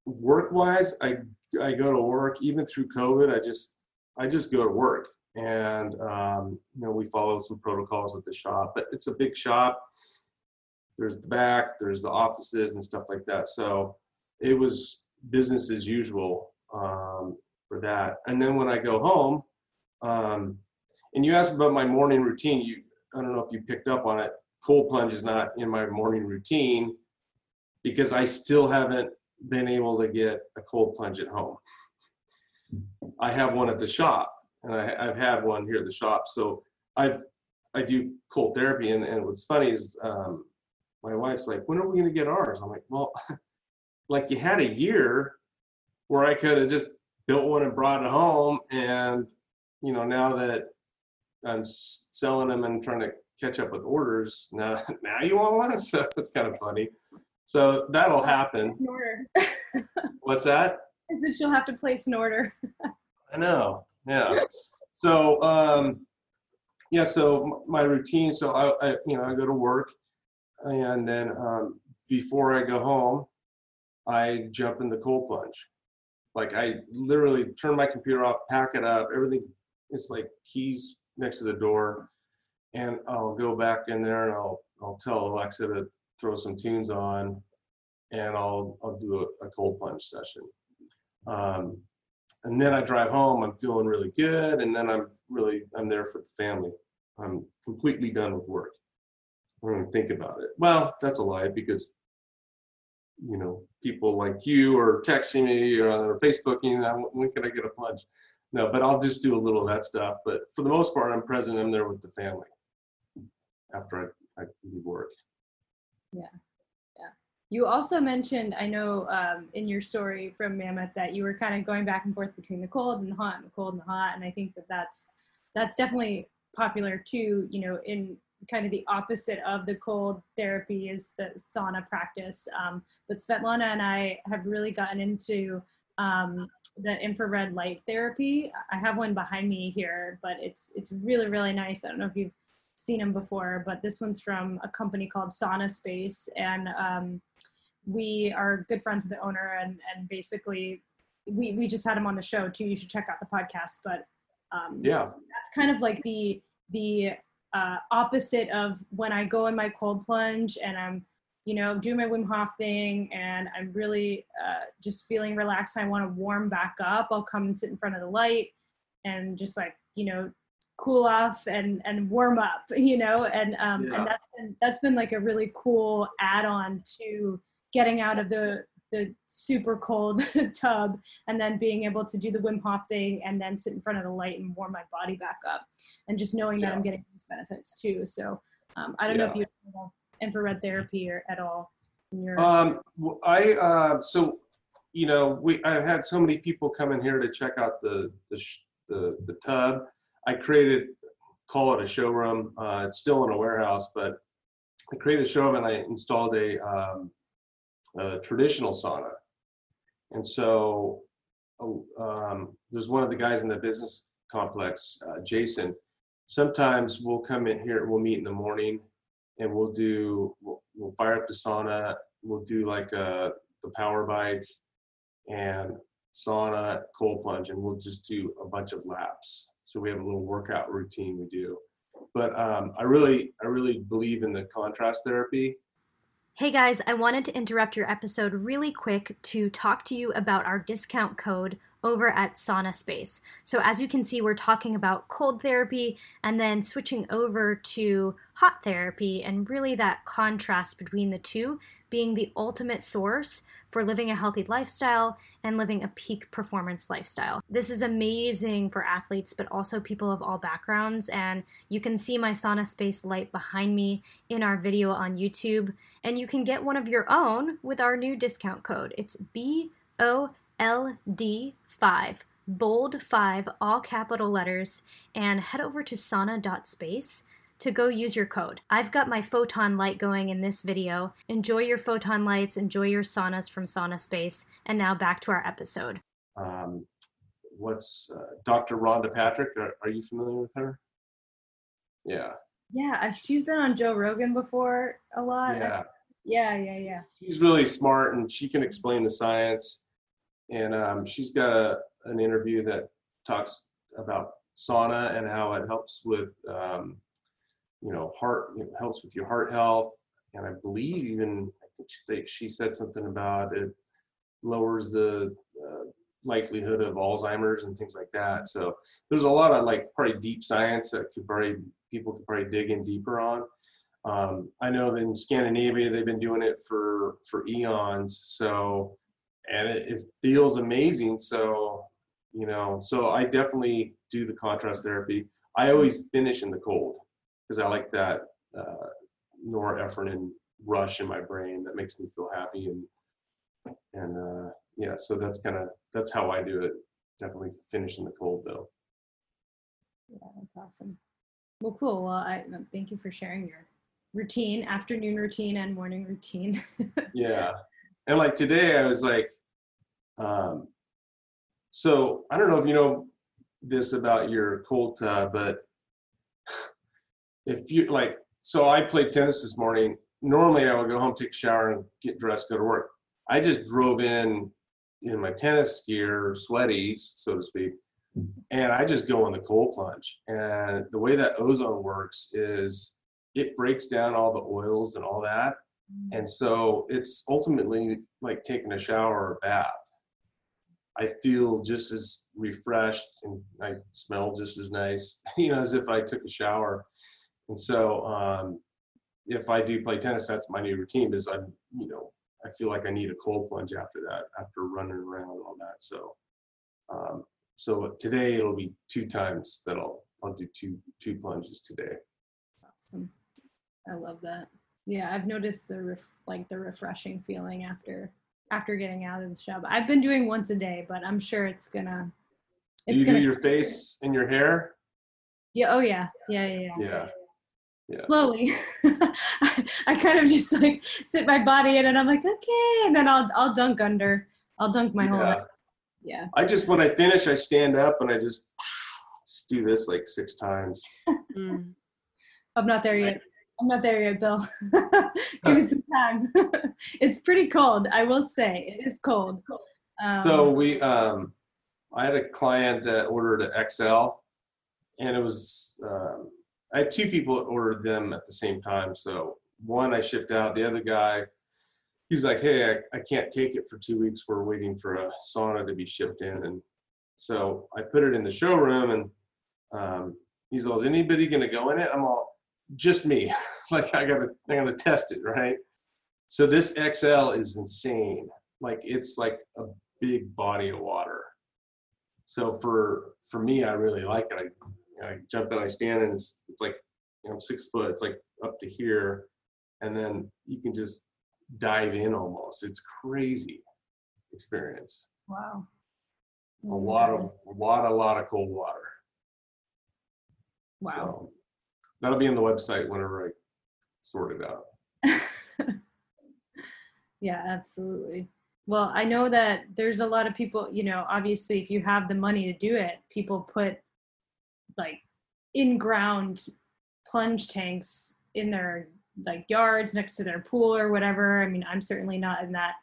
work wise, I I go to work even through COVID. I just I just go to work, and um, you know we follow some protocols with the shop, but it's a big shop. There's the back, there's the offices and stuff like that. So it was business as usual um, for that. And then when I go home, um, and you asked about my morning routine. You, I don't know if you picked up on it. Cold plunge is not in my morning routine because I still haven't been able to get a cold plunge at home. I have one at the shop, and I, have had one here at the shop. So I've I do cold therapy, and, and what's funny is um, my wife's like, "When are we going to get ours?" I'm like, "Well, [LAUGHS] like you had a year where I could have just built one and brought it home, and you know now that I'm selling them and trying to catch up with orders. Now, [LAUGHS] now you want one? [LAUGHS] So it's kind of funny. So that'll happen. [LAUGHS] What's that? I said she'll have to place an order. I know. Yeah. So, um, yeah. So my routine. So I, I, you know, I go to work, and then um, before I go home, I jump in the cold plunge. Like I literally turn my computer off, pack it up, everything. It's like keys next to the door, and I'll go back in there and I'll I'll tell Alexa to throw some tunes on, and I'll I'll do a, a cold plunge session. Um, and then I drive home. I'm feeling really good, and then I'm really I'm there for the family. I'm completely done with work. I don't even think about it. Well, that's a lie because you know people like you are texting me or Facebooking. When can I get a plunge? No, but I'll just do a little of that stuff. But for the most part, I'm present. I'm there with the family after I, I leave work. Yeah. Yeah. You also mentioned, I know um, in your story from Mammoth that you were kind of going back and forth between the cold and the hot and the cold and the hot. And I think that that's, that's definitely popular too, you know, in kind of the opposite of the cold therapy is the sauna practice. Um, but Svetlana and I have really gotten into um, the infrared light therapy. I have one behind me here, but it's it's really really nice. I don't know if you've seen them before, but this one's from a company called SaunaSpace, and um, we are good friends with the owner, and and basically we we just had him on the show too. You should check out the podcast, but um, yeah, that's kind of like the the uh, opposite of when I go in my cold plunge and I'm you know, do my Wim Hof thing and I'm really uh, just feeling relaxed. I want to warm back up. I'll come and sit in front of the light and just like, you know, cool off and, and warm up, [LAUGHS] you know, and, um, yeah. and that's been, that's been like a really cool add-on to getting out of the, the super cold [LAUGHS] tub and then being able to do the Wim Hof thing and then sit in front of the light and warm my body back up and just knowing yeah. that I'm getting these benefits too. So um, I don't yeah. know if you infrared therapy or at all um i uh so you know we i've had so many people come in here to check out the the the, the tub. I created call it a showroom uh it's still in a warehouse but i created a showroom and i installed a um a traditional sauna. And so um, there's one of the guys in the business complex uh, jason. Sometimes we'll come in here we'll meet in the morning and we'll do we'll, we'll fire up the sauna. We'll do like a uh, the power bike and sauna, cold plunge, and we'll just do a bunch of laps. So we have a little workout routine we do. But um, I really I really believe in the contrast therapy. Hey guys, I wanted to interrupt your episode really quick to talk to you about our discount code over at SaunaSpace. So, as you can see, we're talking about cold therapy and then switching over to hot therapy, and really that contrast between the two being the ultimate source for living a healthy lifestyle and living a peak performance lifestyle. This is amazing for athletes, but also people of all backgrounds. And you can see my SaunaSpace light behind me in our video on YouTube. And you can get one of your own with our new discount code. It's B O LD5, bold 5, all capital letters, and head over to sauna.space to go use your code. I've got my photon light going in this video. Enjoy your photon lights, enjoy your saunas from SaunaSpace, and now back to our episode. Um, what's uh, Dr. Rhonda Patrick? Are, are you familiar with her? Yeah. Yeah, uh, she's been on Joe Rogan before a lot. Yeah. Yeah, yeah, yeah. She's really smart and she can explain the science and um, she's got a, an interview that talks about sauna and how it helps with um, you know heart it helps with your heart health. And i believe even i think she, she said something about it lowers the uh, likelihood of alzheimer's and things like that. So there's a lot of like probably deep science that could probably people could probably dig in deeper on. Um, i know that in scandinavia they've been doing it for for eons. So and it, it feels amazing. So, you know, so I definitely do the contrast therapy. I always finish in the cold because I like that uh, norepinephrine rush in my brain that makes me feel happy and and uh, yeah. So that's kind of that's how I do it. Definitely finish in the cold though. Yeah, that's awesome. Well, cool. Well, I thank you for sharing your routine, afternoon routine and morning routine. [LAUGHS] yeah. And like today, I was like, um, so I don't know if you know this about your cold tub, but if you like, so I played tennis this morning. Normally, I would go home, take a shower, and get dressed, go to work. I just drove in in my tennis gear, sweaty, so to speak, and I just go in the cold plunge. And the way that ozone works is it breaks down all the oils and all that. And so it's ultimately like taking a shower or a bath. I feel just as refreshed and I smell just as nice, [LAUGHS] you know, as if I took a shower. And so, um, if I do play tennis, that's my new routine. Is I'm, you know, I feel like I need a cold plunge after that, after running around and all that. So, um, so today it'll be two times that I'll I'll do two two plunges today. Awesome. I love that. Yeah, I've noticed the ref- like the refreshing feeling after after getting out of the shower. I've been doing once a day, but I'm sure it's gonna. Do you do your face and your hair? Yeah. Oh yeah. Yeah. Yeah. Yeah. Yeah. Yeah. Slowly, I, [LAUGHS] I kind of just like sit my body in, and I'm like, okay, and then I'll I'll dunk under. I'll dunk my whole. Yeah. Yeah. I just when I finish, I stand up and I just, [SIGHS] just do this like six times. [LAUGHS] Mm. I'm not there yet. I'm not there yet, Bill. [LAUGHS] Give me some time. [LAUGHS] it's pretty cold, I will say. It is cold. Um, so we, um, I had a client that ordered an XL, and it was um, I had two people that ordered them at the same time. So one I shipped out, the other guy, he's like, "Hey, I, I can't take it for two weeks. We're waiting for a sauna to be shipped in." And so I put it in the showroom, and um, he's all, "Is anybody going to go in it?" I'm all, "Just me. [LAUGHS] like I gotta, I gotta test it, right?" So this XL is insane. Like it's like a big body of water. So for for me, I really like it. I, you know, I jump and I stand, and it's it's like you know six foot. It's like up to here, and then you can just dive in almost. It's crazy experience. Wow. A lot of a lot a lot of cold water. Wow. So that'll be on the website whenever I sort it out. [LAUGHS] Yeah, absolutely. Well, I know that there's a lot of people, you know, obviously, if you have the money to do it, people put like in ground plunge tanks in their like yards next to their pool or whatever. I mean, I'm certainly not in that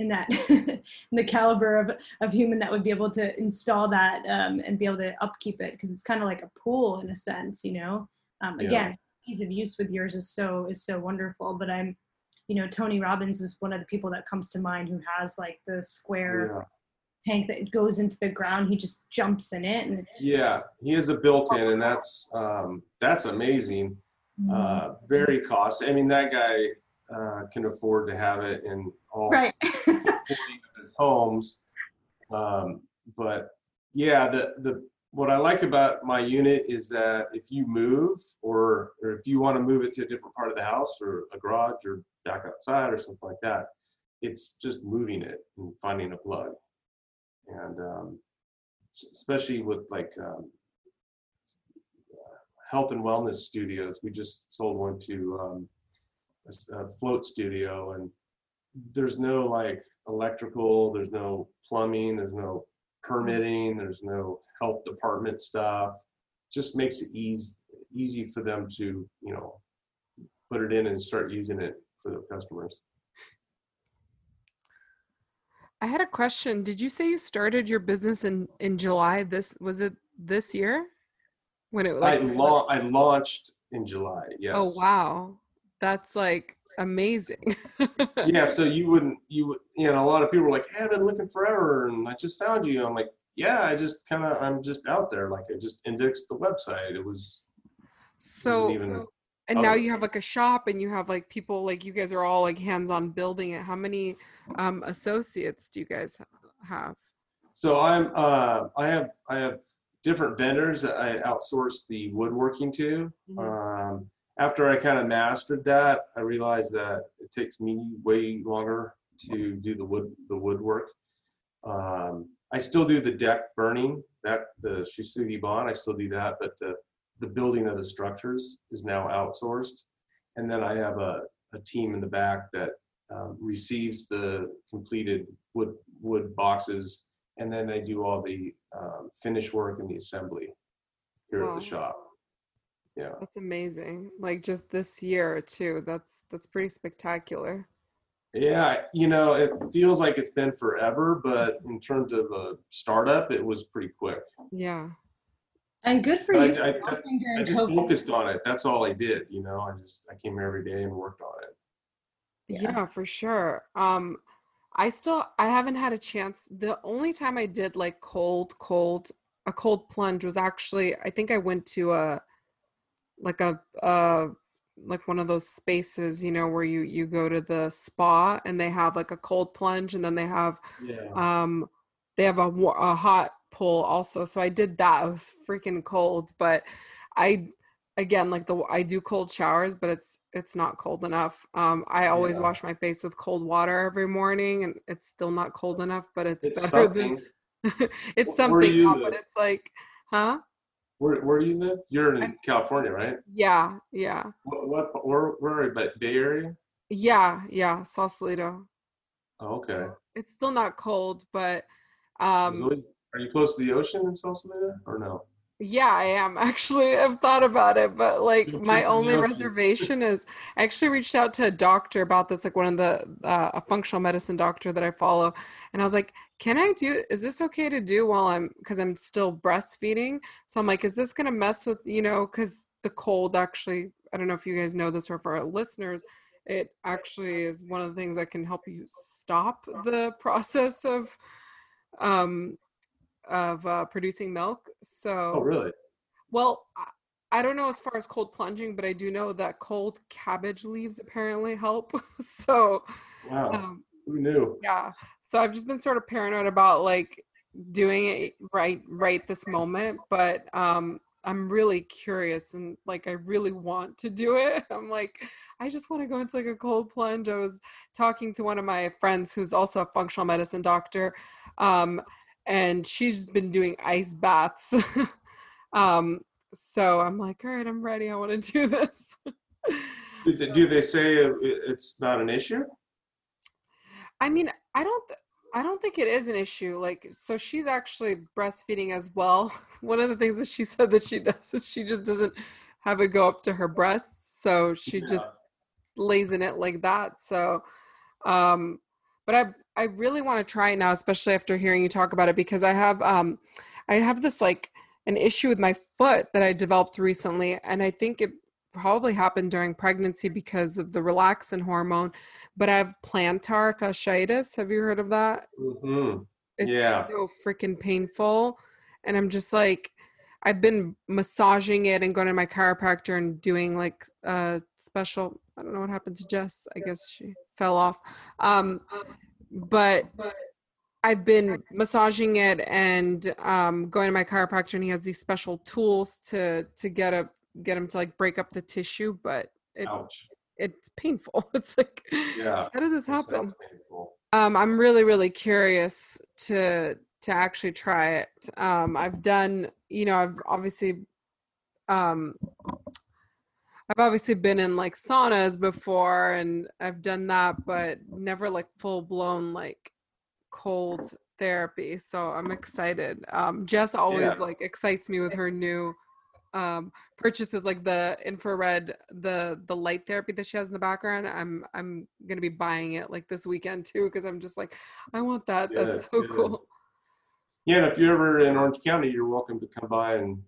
in that [LAUGHS] in the caliber of, of human that would be able to install that um, and be able to upkeep it because it's kind of like a pool in a sense, you know. Um, Yeah. again, ease of use with yours is so is so wonderful. But I'm, you know, Tony Robbins is one of the people that comes to mind who has like the square tank that goes into the ground. He just jumps in it and Yeah, he has a built-in, and that's um, that's amazing. Uh, very costly. I mean, that guy uh, can afford to have it in all right. 40 of his homes. Um, but yeah, the the what I like about my unit is that if you move or or if you want to move it to a different part of the house or a garage or back outside or something like that, it's just moving it and finding a plug. And um, especially with like um, health and wellness studios, we just sold one to um, a a float studio and there's no like electrical, there's no plumbing, there's no permitting, there's no health department stuff. Just makes it easy easy for them to, you know, put it in and start using it for the customers. I had a question. Did you say you started your business in in July? This was it this year? When it I la- I launched in July. Yes. Oh wow. That's like amazing. [LAUGHS] yeah. So you wouldn't you would you know a lot of people were like, hey, I've been looking forever and I just found you. I'm like, yeah, I just kind of I'm just out there. Like I just indexed the website. It was So even and now oh. you have like a shop and you have like people like you guys are all like hands on building it. How many um associates do you guys have? So I'm uh, I have I have different vendors that I outsource the woodworking to. Um, after I kind of mastered that, I realized that it takes me way longer to do the wood the woodwork. Um, I still do the deck burning, that the shou sugi ban, I still do that, but the the building of the structures is now outsourced. And then I have a, a team in the back that um, receives the completed wood wood boxes, and then they do all the um, finish work and the assembly here at Wow. the shop. Yeah. That's amazing. Like just this year too. That's that's pretty spectacular. Yeah, you know, it feels like it's been forever, but in terms of a startup, it was pretty quick. Yeah. And good for But you. I, for I, launching I just COVID. focused on it. That's all I did. You know, I just I came here every day and worked on it. Yeah. for sure. Um I still I haven't had a chance. The only time I did like cold, cold, a cold plunge was actually I think I went to a like a uh like one of those spaces, you know, where you you go to the spa and they have like a cold plunge and then they have Yeah. um they have a, a hot pool also. So I did that. It was freaking cold, but I again like the I do cold showers, but it's it's not cold enough. Um I always Yeah. wash my face with cold water every morning and it's still not cold enough, but it's, It's better something. than [LAUGHS] it's Wh- where do something, you but it's like huh? Where where do you live? You're in California, right? Yeah, yeah. What what where where are you? But Bay Area? Yeah, yeah, Sausalito. Oh, okay. It's still not cold, but um always- Are you close to the ocean in Sausalito or no? Yeah, I am [LAUGHS] actually. I've thought about it, but like [LAUGHS] my only reservation is I actually reached out to a doctor about this, like one of the uh, a functional medicine doctor that I follow, and I was like, "Can I do? Is this okay to do while I'm because I'm still breastfeeding?" So I'm like, "Is this gonna mess with you know? Because the cold actually, I don't know if you guys know this or for our listeners, it actually is one of the things that can help you stop the process of um of uh, producing milk. So Oh, really? well, I- I don't know as far as cold plunging, but I do know that cold cabbage leaves apparently help. [LAUGHS] so, Wow. um, Who knew? yeah. So I've just been sort of paranoid about like doing it right right this moment, but um I'm really curious and like I really want to do it. [LAUGHS] I'm like I just want to go into like a cold plunge. I was talking to one of my friends who's also a functional medicine doctor. Um and she's been doing ice baths. [LAUGHS] um so I'm like, all right, I'm ready. I want to [LAUGHS] do this. Do they- say it's not an issue? I mean, I don't th- I don't think it is an issue. Like so she's actually breastfeeding as well. [LAUGHS] One of the things that she said that she does is she just doesn't have it go up to her breasts. So she just lays in it like that. So um but I I really want to try it now, especially after hearing you talk about it because I have um I have this like an issue with my foot that I developed recently and I think it probably happened during pregnancy because of the relaxin hormone, but I have plantar fasciitis. Have you heard of that? Mm-hmm. It's Yeah. so freaking painful. And I'm just like, I've been massaging it and going to my chiropractor and doing like a special. I don't know what happened to Jess. I guess she fell off. Um, but I've been massaging it and um, going to my chiropractor, and he has these special tools to to get a get them to like break up the tissue. But it Ouch. it's painful. [LAUGHS] It's like, Yeah. how did this happen? Um, I'm really, really curious to to actually try it. Um, I've done, you know, I've obviously, um, I've obviously been in like saunas before, and I've done that, but never like full blown like cold therapy. So I'm excited. Um, Jess always Yeah. like excites me with her new um purchases like the infrared the the light therapy that she has in the background i'm i'm gonna be buying it like this weekend too because i'm just like i want that that's so good. cool. Yeah, and if you're ever in Orange County, you're welcome to come by and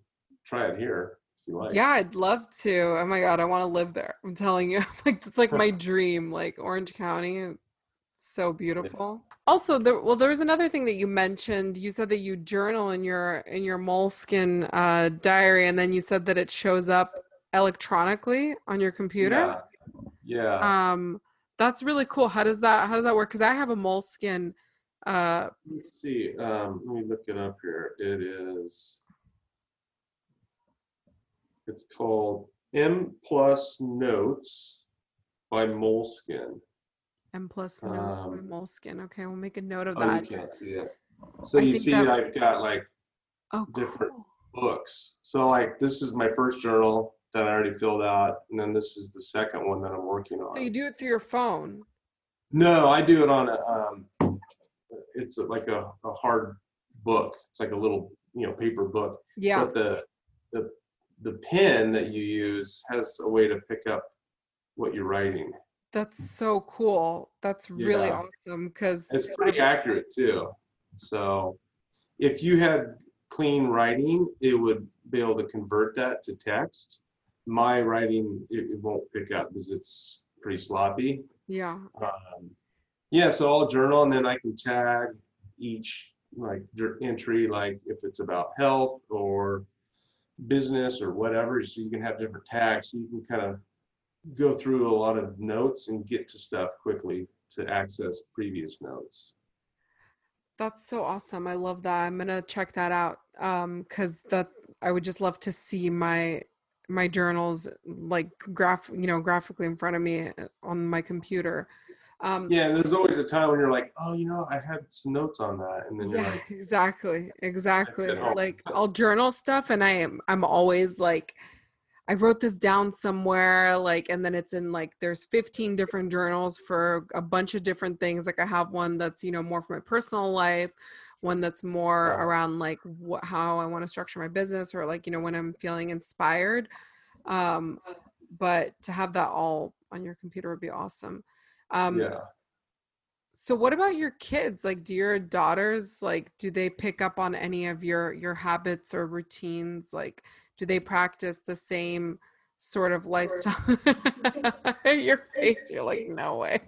try it here if you like. yeah i'd love to. Oh my god i want to live there i'm telling you. [LAUGHS] Like it's like my [LAUGHS] dream like orange county so beautiful also there well there was another thing that you mentioned you said that you journal in your in your Moleskine uh diary and then you said that it shows up electronically on your computer Yeah. Yeah. um that's really cool how does that how does that work because i have a Moleskine uh Let's see. Um, let me look it up here. It is. It's called M Plus Notes by Moleskine. M plus by Um, Moleskine okay we'll make a note of Oh, you that can't see it. So I you see, that- I've got like oh different books. So like this is my first journal that I already filled out, and then this is the second one that I'm working on. so you do it through your phone No, I do it on a. Um, it's a, like a, a hard book. It's like a little you know paper book. Yeah. But the the the pen that you use has a way to pick up what you're writing. That's so cool that's really Yeah. awesome because It's pretty accurate too. So if you had clean writing, it would be able to convert that to text. My writing it, it won't pick up because it's pretty sloppy. yeah Um, Yeah, so I'll journal and then I can tag each like entry, like if it's about health or business or whatever. So you can have different tags. So you can kind of go through a lot of notes and get to stuff quickly to access previous notes. That's so awesome. I love that. I'm gonna check that out. Um, cause that I would just love to see my my journals like graph, you know, graphically in front of me uh, on my computer. Um, Yeah, and there's always a time when you're like, oh, you know, I had some notes on that, and then you're yeah, like, [LAUGHS] exactly, exactly. Like I'll journal stuff, and I am I'm always like, I wrote this down somewhere, like, and then it's in like there's 15 different journals for a bunch of different things. Like I have one that's you know more for my personal life, one that's more Wow. around like what how I want to structure my business, or like you know when I'm feeling inspired. Um, but to have that all on your computer would be awesome. Um, yeah. So what about your kids? Like do your daughters like do they pick up on any of your your habits or routines? Like do they practice the same sort of lifestyle? [LAUGHS] your face, you're like, no way.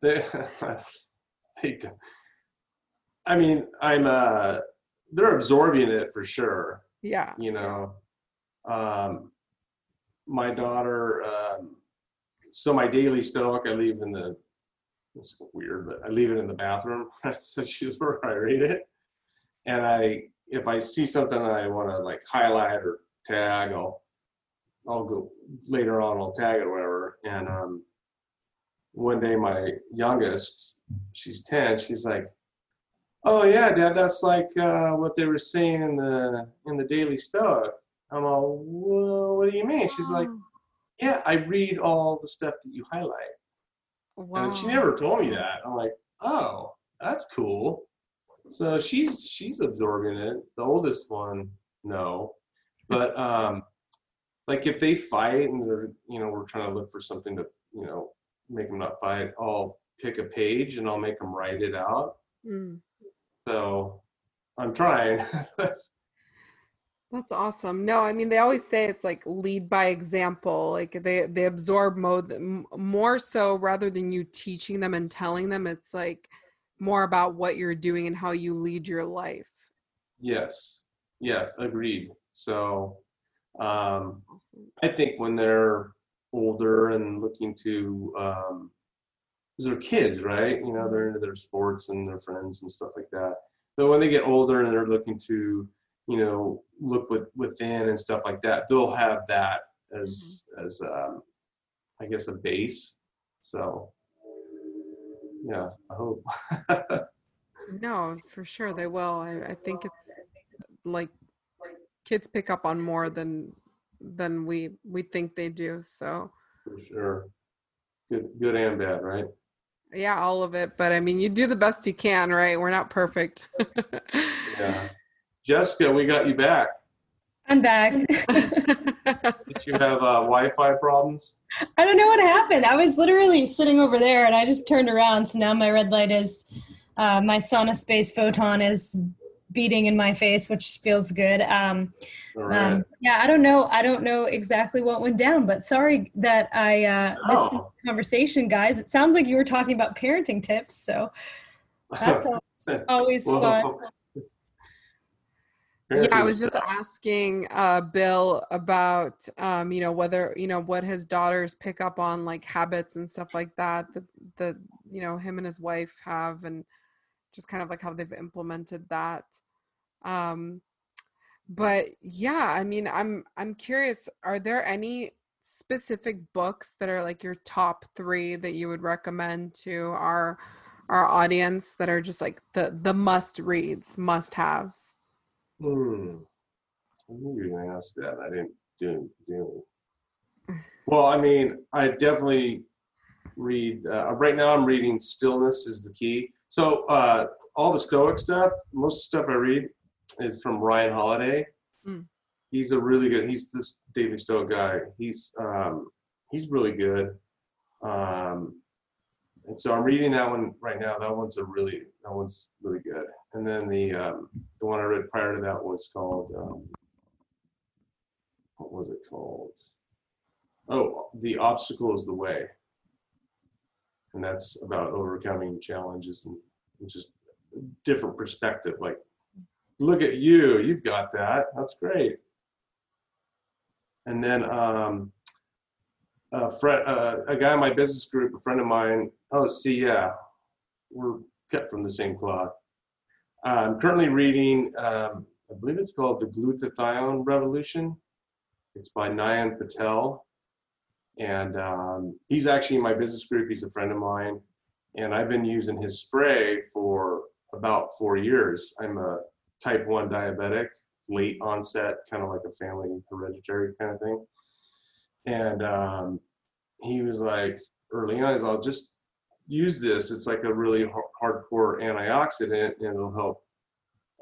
they, [LAUGHS] they do. I mean, I'm uh they're absorbing it for sure. Yeah. You know. Um my daughter um so my daily stoic I leave in the it's weird, but I leave it in the bathroom. [LAUGHS] so she's where I read it. And I if I see something that I want to like highlight or tag, I'll I'll go later on I'll tag it or whatever. And um one day my youngest, she's 10, she's like, Oh yeah, Dad, that's like uh, what they were saying in the in the Daily Stoic. I'm all, well, what do you mean? She's like, Yeah, I read all the stuff that you highlight. Wow. And she never told me that. I'm like, oh, that's cool. So she's she's absorbing it. The oldest one, no. But um like if they fight and they're you know, we're trying to look for something to, you know, make them not fight, I'll pick a page and I'll make them write it out. Mm. So I'm trying. [LAUGHS] That's awesome. No, I mean they always say it's like lead by example. Like they they absorb mode more so rather than you teaching them and telling them. It's like more about what you're doing and how you lead your life. yes. Yeah, agreed. So um I think when they're older and looking to um they're kids, right? You know, they're into their sports and their friends and stuff like that. But when they get older and they're looking to, you know, look with, within and stuff like that, they'll have that as as um, I guess a base. So yeah, I hope. [LAUGHS] No, for sure they will. I, I think it's like kids pick up on more than than we we think they do. So For sure. Good good and bad, right? yeah, all of it. But I mean, you do the best you can, right? We're not perfect. [LAUGHS] Yeah. Jessica, we got you back. I'm back. [LAUGHS] Did you have uh, Wi-Fi problems? I don't know what happened. I was literally sitting over there and I just turned around. So now my red light is, uh, my SaunaSpace photon is beating in my face, which feels good. Um, All right. um, yeah, I don't know. I don't know exactly what went down, but sorry that I uh, missed Oh. the conversation, guys. It sounds like you were talking about parenting tips. So [LAUGHS] that's al- always Well, fun. Yeah, I was just stuff. asking uh, Bill about um, you know whether you know what his daughters pick up on like habits and stuff like that that that you know him and his wife have and just kind of like how they've implemented that. Um, but yeah, I mean, I'm I'm curious. Are there any specific books that are like your top three that you would recommend to our our audience that are just like the the must reads, must haves? Hmm. I knew you were gonna ask that. I didn't do do. [SIGHS] Well, I mean, I definitely read. Uh, right now, I'm reading "Stillness is the Key." So uh, all the Stoic stuff, most stuff I read is from Ryan Holiday. Mm. He's a really good. He's this Daily Stoic guy. He's um, he's really good. Um, and so I'm reading that one right now. That one's a really that one's really good. And then the um, the one I read prior to that was called um, what was it called? Oh, the obstacle is the way. and that's about overcoming challenges and just different perspective. Like, look at you, you've got that. That's great. And then um, a friend, uh, a guy in my business group, a friend of mine. Oh, see, yeah, we're cut from the same cloth. I'm currently reading. Um, I believe it's called The Glutathione Revolution. It's by Nayan Patel. And um, he's actually in my business group. He's a friend of mine. And I've been using his spray for about four years. I'm a type 1 diabetic, late onset, kind of like a family hereditary kind of thing. And um, he was like, early on, I'll just use this. It's like a really hardcore antioxidant and it'll help.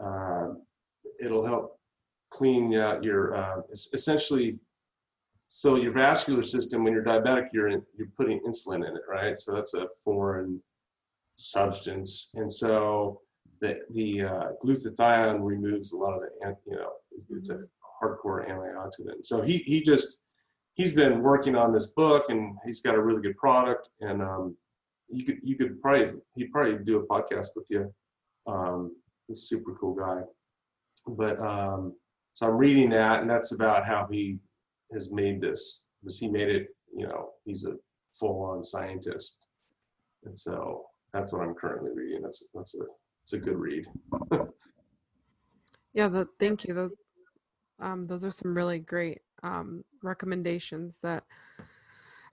Uh, it'll help clean out your uh, essentially so your vascular system when you're diabetic you're in, you're putting insulin in it right so that's a foreign substance and so the the uh, glutathione removes a lot of the you know it's a mm-hmm. hardcore antioxidant so he he just he's been working on this book and he's got a really good product and um, you could you could probably he'd probably do a podcast with you um, he's super cool guy but um, so I'm reading that, and that's about how he has made this. Because he made it, you know, he's a full-on scientist, and so that's what I'm currently reading. That's that's a it's a good read. [LAUGHS] yeah, thank you. Those um, those are some really great um, recommendations that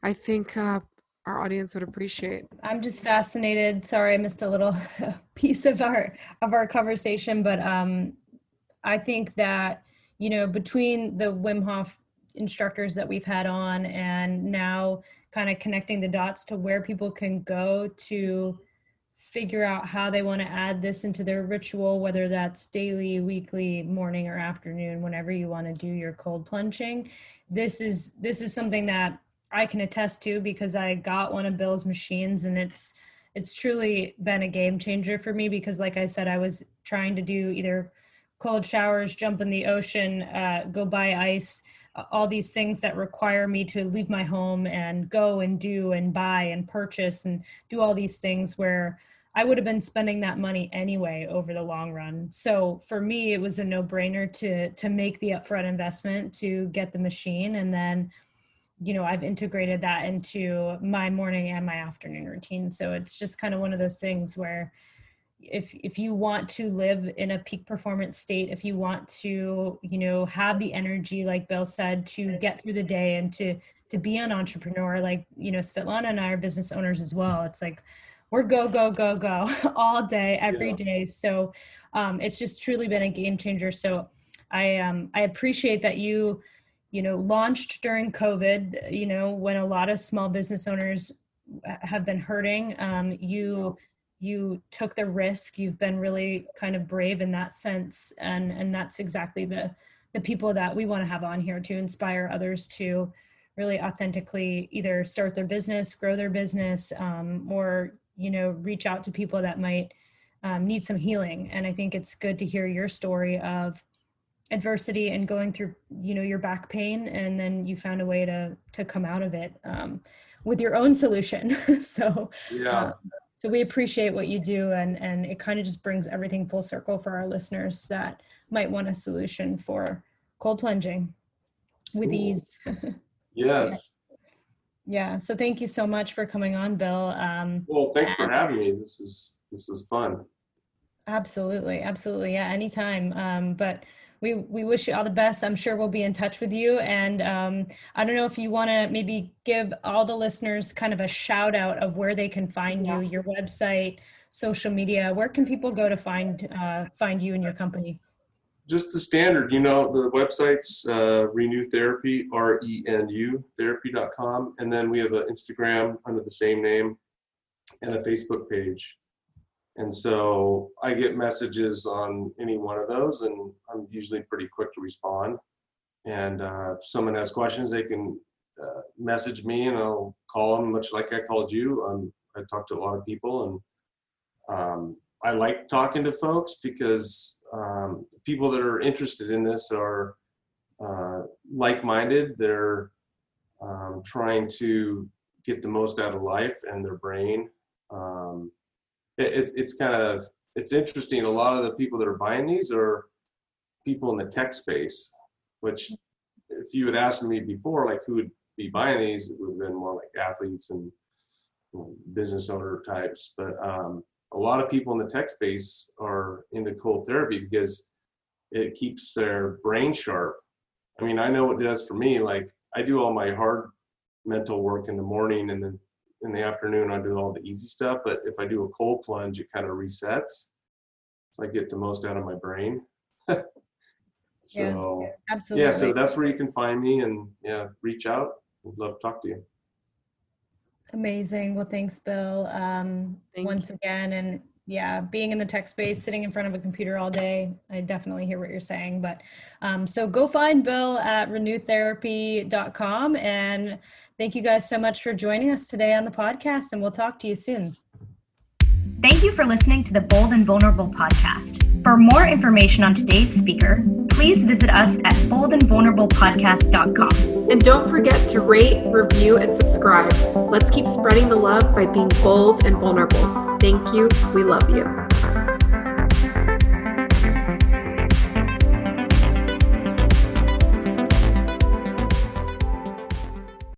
I think uh, our audience would appreciate. I'm just fascinated. Sorry, I missed a little [LAUGHS] piece of our of our conversation, but um, I think that, you know, between the Wim Hof instructors that we've had on and now kind of connecting the dots to where people can go to figure out how they want to add this into their ritual, whether that's daily, weekly, morning, or afternoon, whenever you want to do your cold plunging. This is this is something that I can attest to because I got one of Bill's machines and it's it's truly been a game changer for me because like I said, I was trying to do either cold showers, jump in the ocean, uh, go buy ice, all these things that require me to leave my home and go and do and buy and purchase and do all these things where I would have been spending that money anyway over the long run. So for me, it was a no-brainer to to make the upfront investment to get the machine, and then, you know, I've integrated that into my morning and my afternoon routine. So it's just kind of one of those things where if if you want to live in a peak performance state if you want to you know have the energy like bill said to get through the day and to to be an entrepreneur like you know svetlana and i are business owners as well it's like we're go go go go [LAUGHS] all day every yeah. day. so um, it's just truly been a game changer. So i um i appreciate that you you know launched during covid you know when a lot of small business owners have been hurting. Um, you you took the risk. You've been really kind of brave in that sense. And and that's exactly the the people that we want to have on here to inspire others to really authentically either start their business grow their business um, or you know reach out to people that might um, need some healing. And i think it's good to hear your story of adversity and going through you know your back pain and then you found a way to to come out of it um, with your own solution. [LAUGHS] So yeah. uh, so we appreciate what you do and and it kind of just brings everything full circle for our listeners that might want a solution for cold plunging with cool. ease. [LAUGHS] Yes yeah so thank you so much for coming on bill um, well thanks for having me this is this is fun absolutely absolutely yeah anytime um, but we we wish you all the best. I'm sure we'll be in touch with you. And um, I don't know if you want to maybe give all the listeners kind of a shout out of where they can find yeah. you, your website, social media. Where can people go to find uh, find you and your company? Just the standard, you know, the website's uh, Renu Therapy, R E N U therapy.com. And then we have an Instagram under the same name and a Facebook page. And so I get messages on any one of those, and I'm usually pretty quick to respond. And uh, if someone has questions, they can uh, message me, and I'll call them, much like I called you. Um, I talk to a lot of people, and um, I like talking to folks because um, people that are interested in this are uh, like-minded. They're um, trying to get the most out of life and their brain. Um, it, it, it's kind of it's interesting. A lot of the people that are buying these are people in the tech space, which if you had asked me before, like who would be buying these, it would have been more like athletes and business owner types. But um, a lot of people in the tech space are into cold therapy because it keeps their brain sharp. I mean, I know it does for me. Like I do all my hard mental work in the morning and then in the afternoon I do all the easy stuff. But if I do a cold plunge, it kind of resets. So I get the most out of my brain. [LAUGHS] so yeah, absolutely. Yeah, so that's where you can find me and yeah, reach out. We'd love to talk to you. Amazing. Well, thanks, Bill. Um, Thank once again, and yeah, being in the tech space, sitting in front of a computer all day, I definitely hear what you're saying. But um, so go find Bill at renutherapy.com. And thank you guys so much for joining us today on the podcast, and we'll talk to you soon. Thank you for listening to the Bold and Vulnerable podcast. For more information on today's speaker, please visit us at boldandvulnerablepodcast.com. And don't forget to rate, review, and subscribe. Let's keep spreading the love by being bold and vulnerable. Thank you. We love you.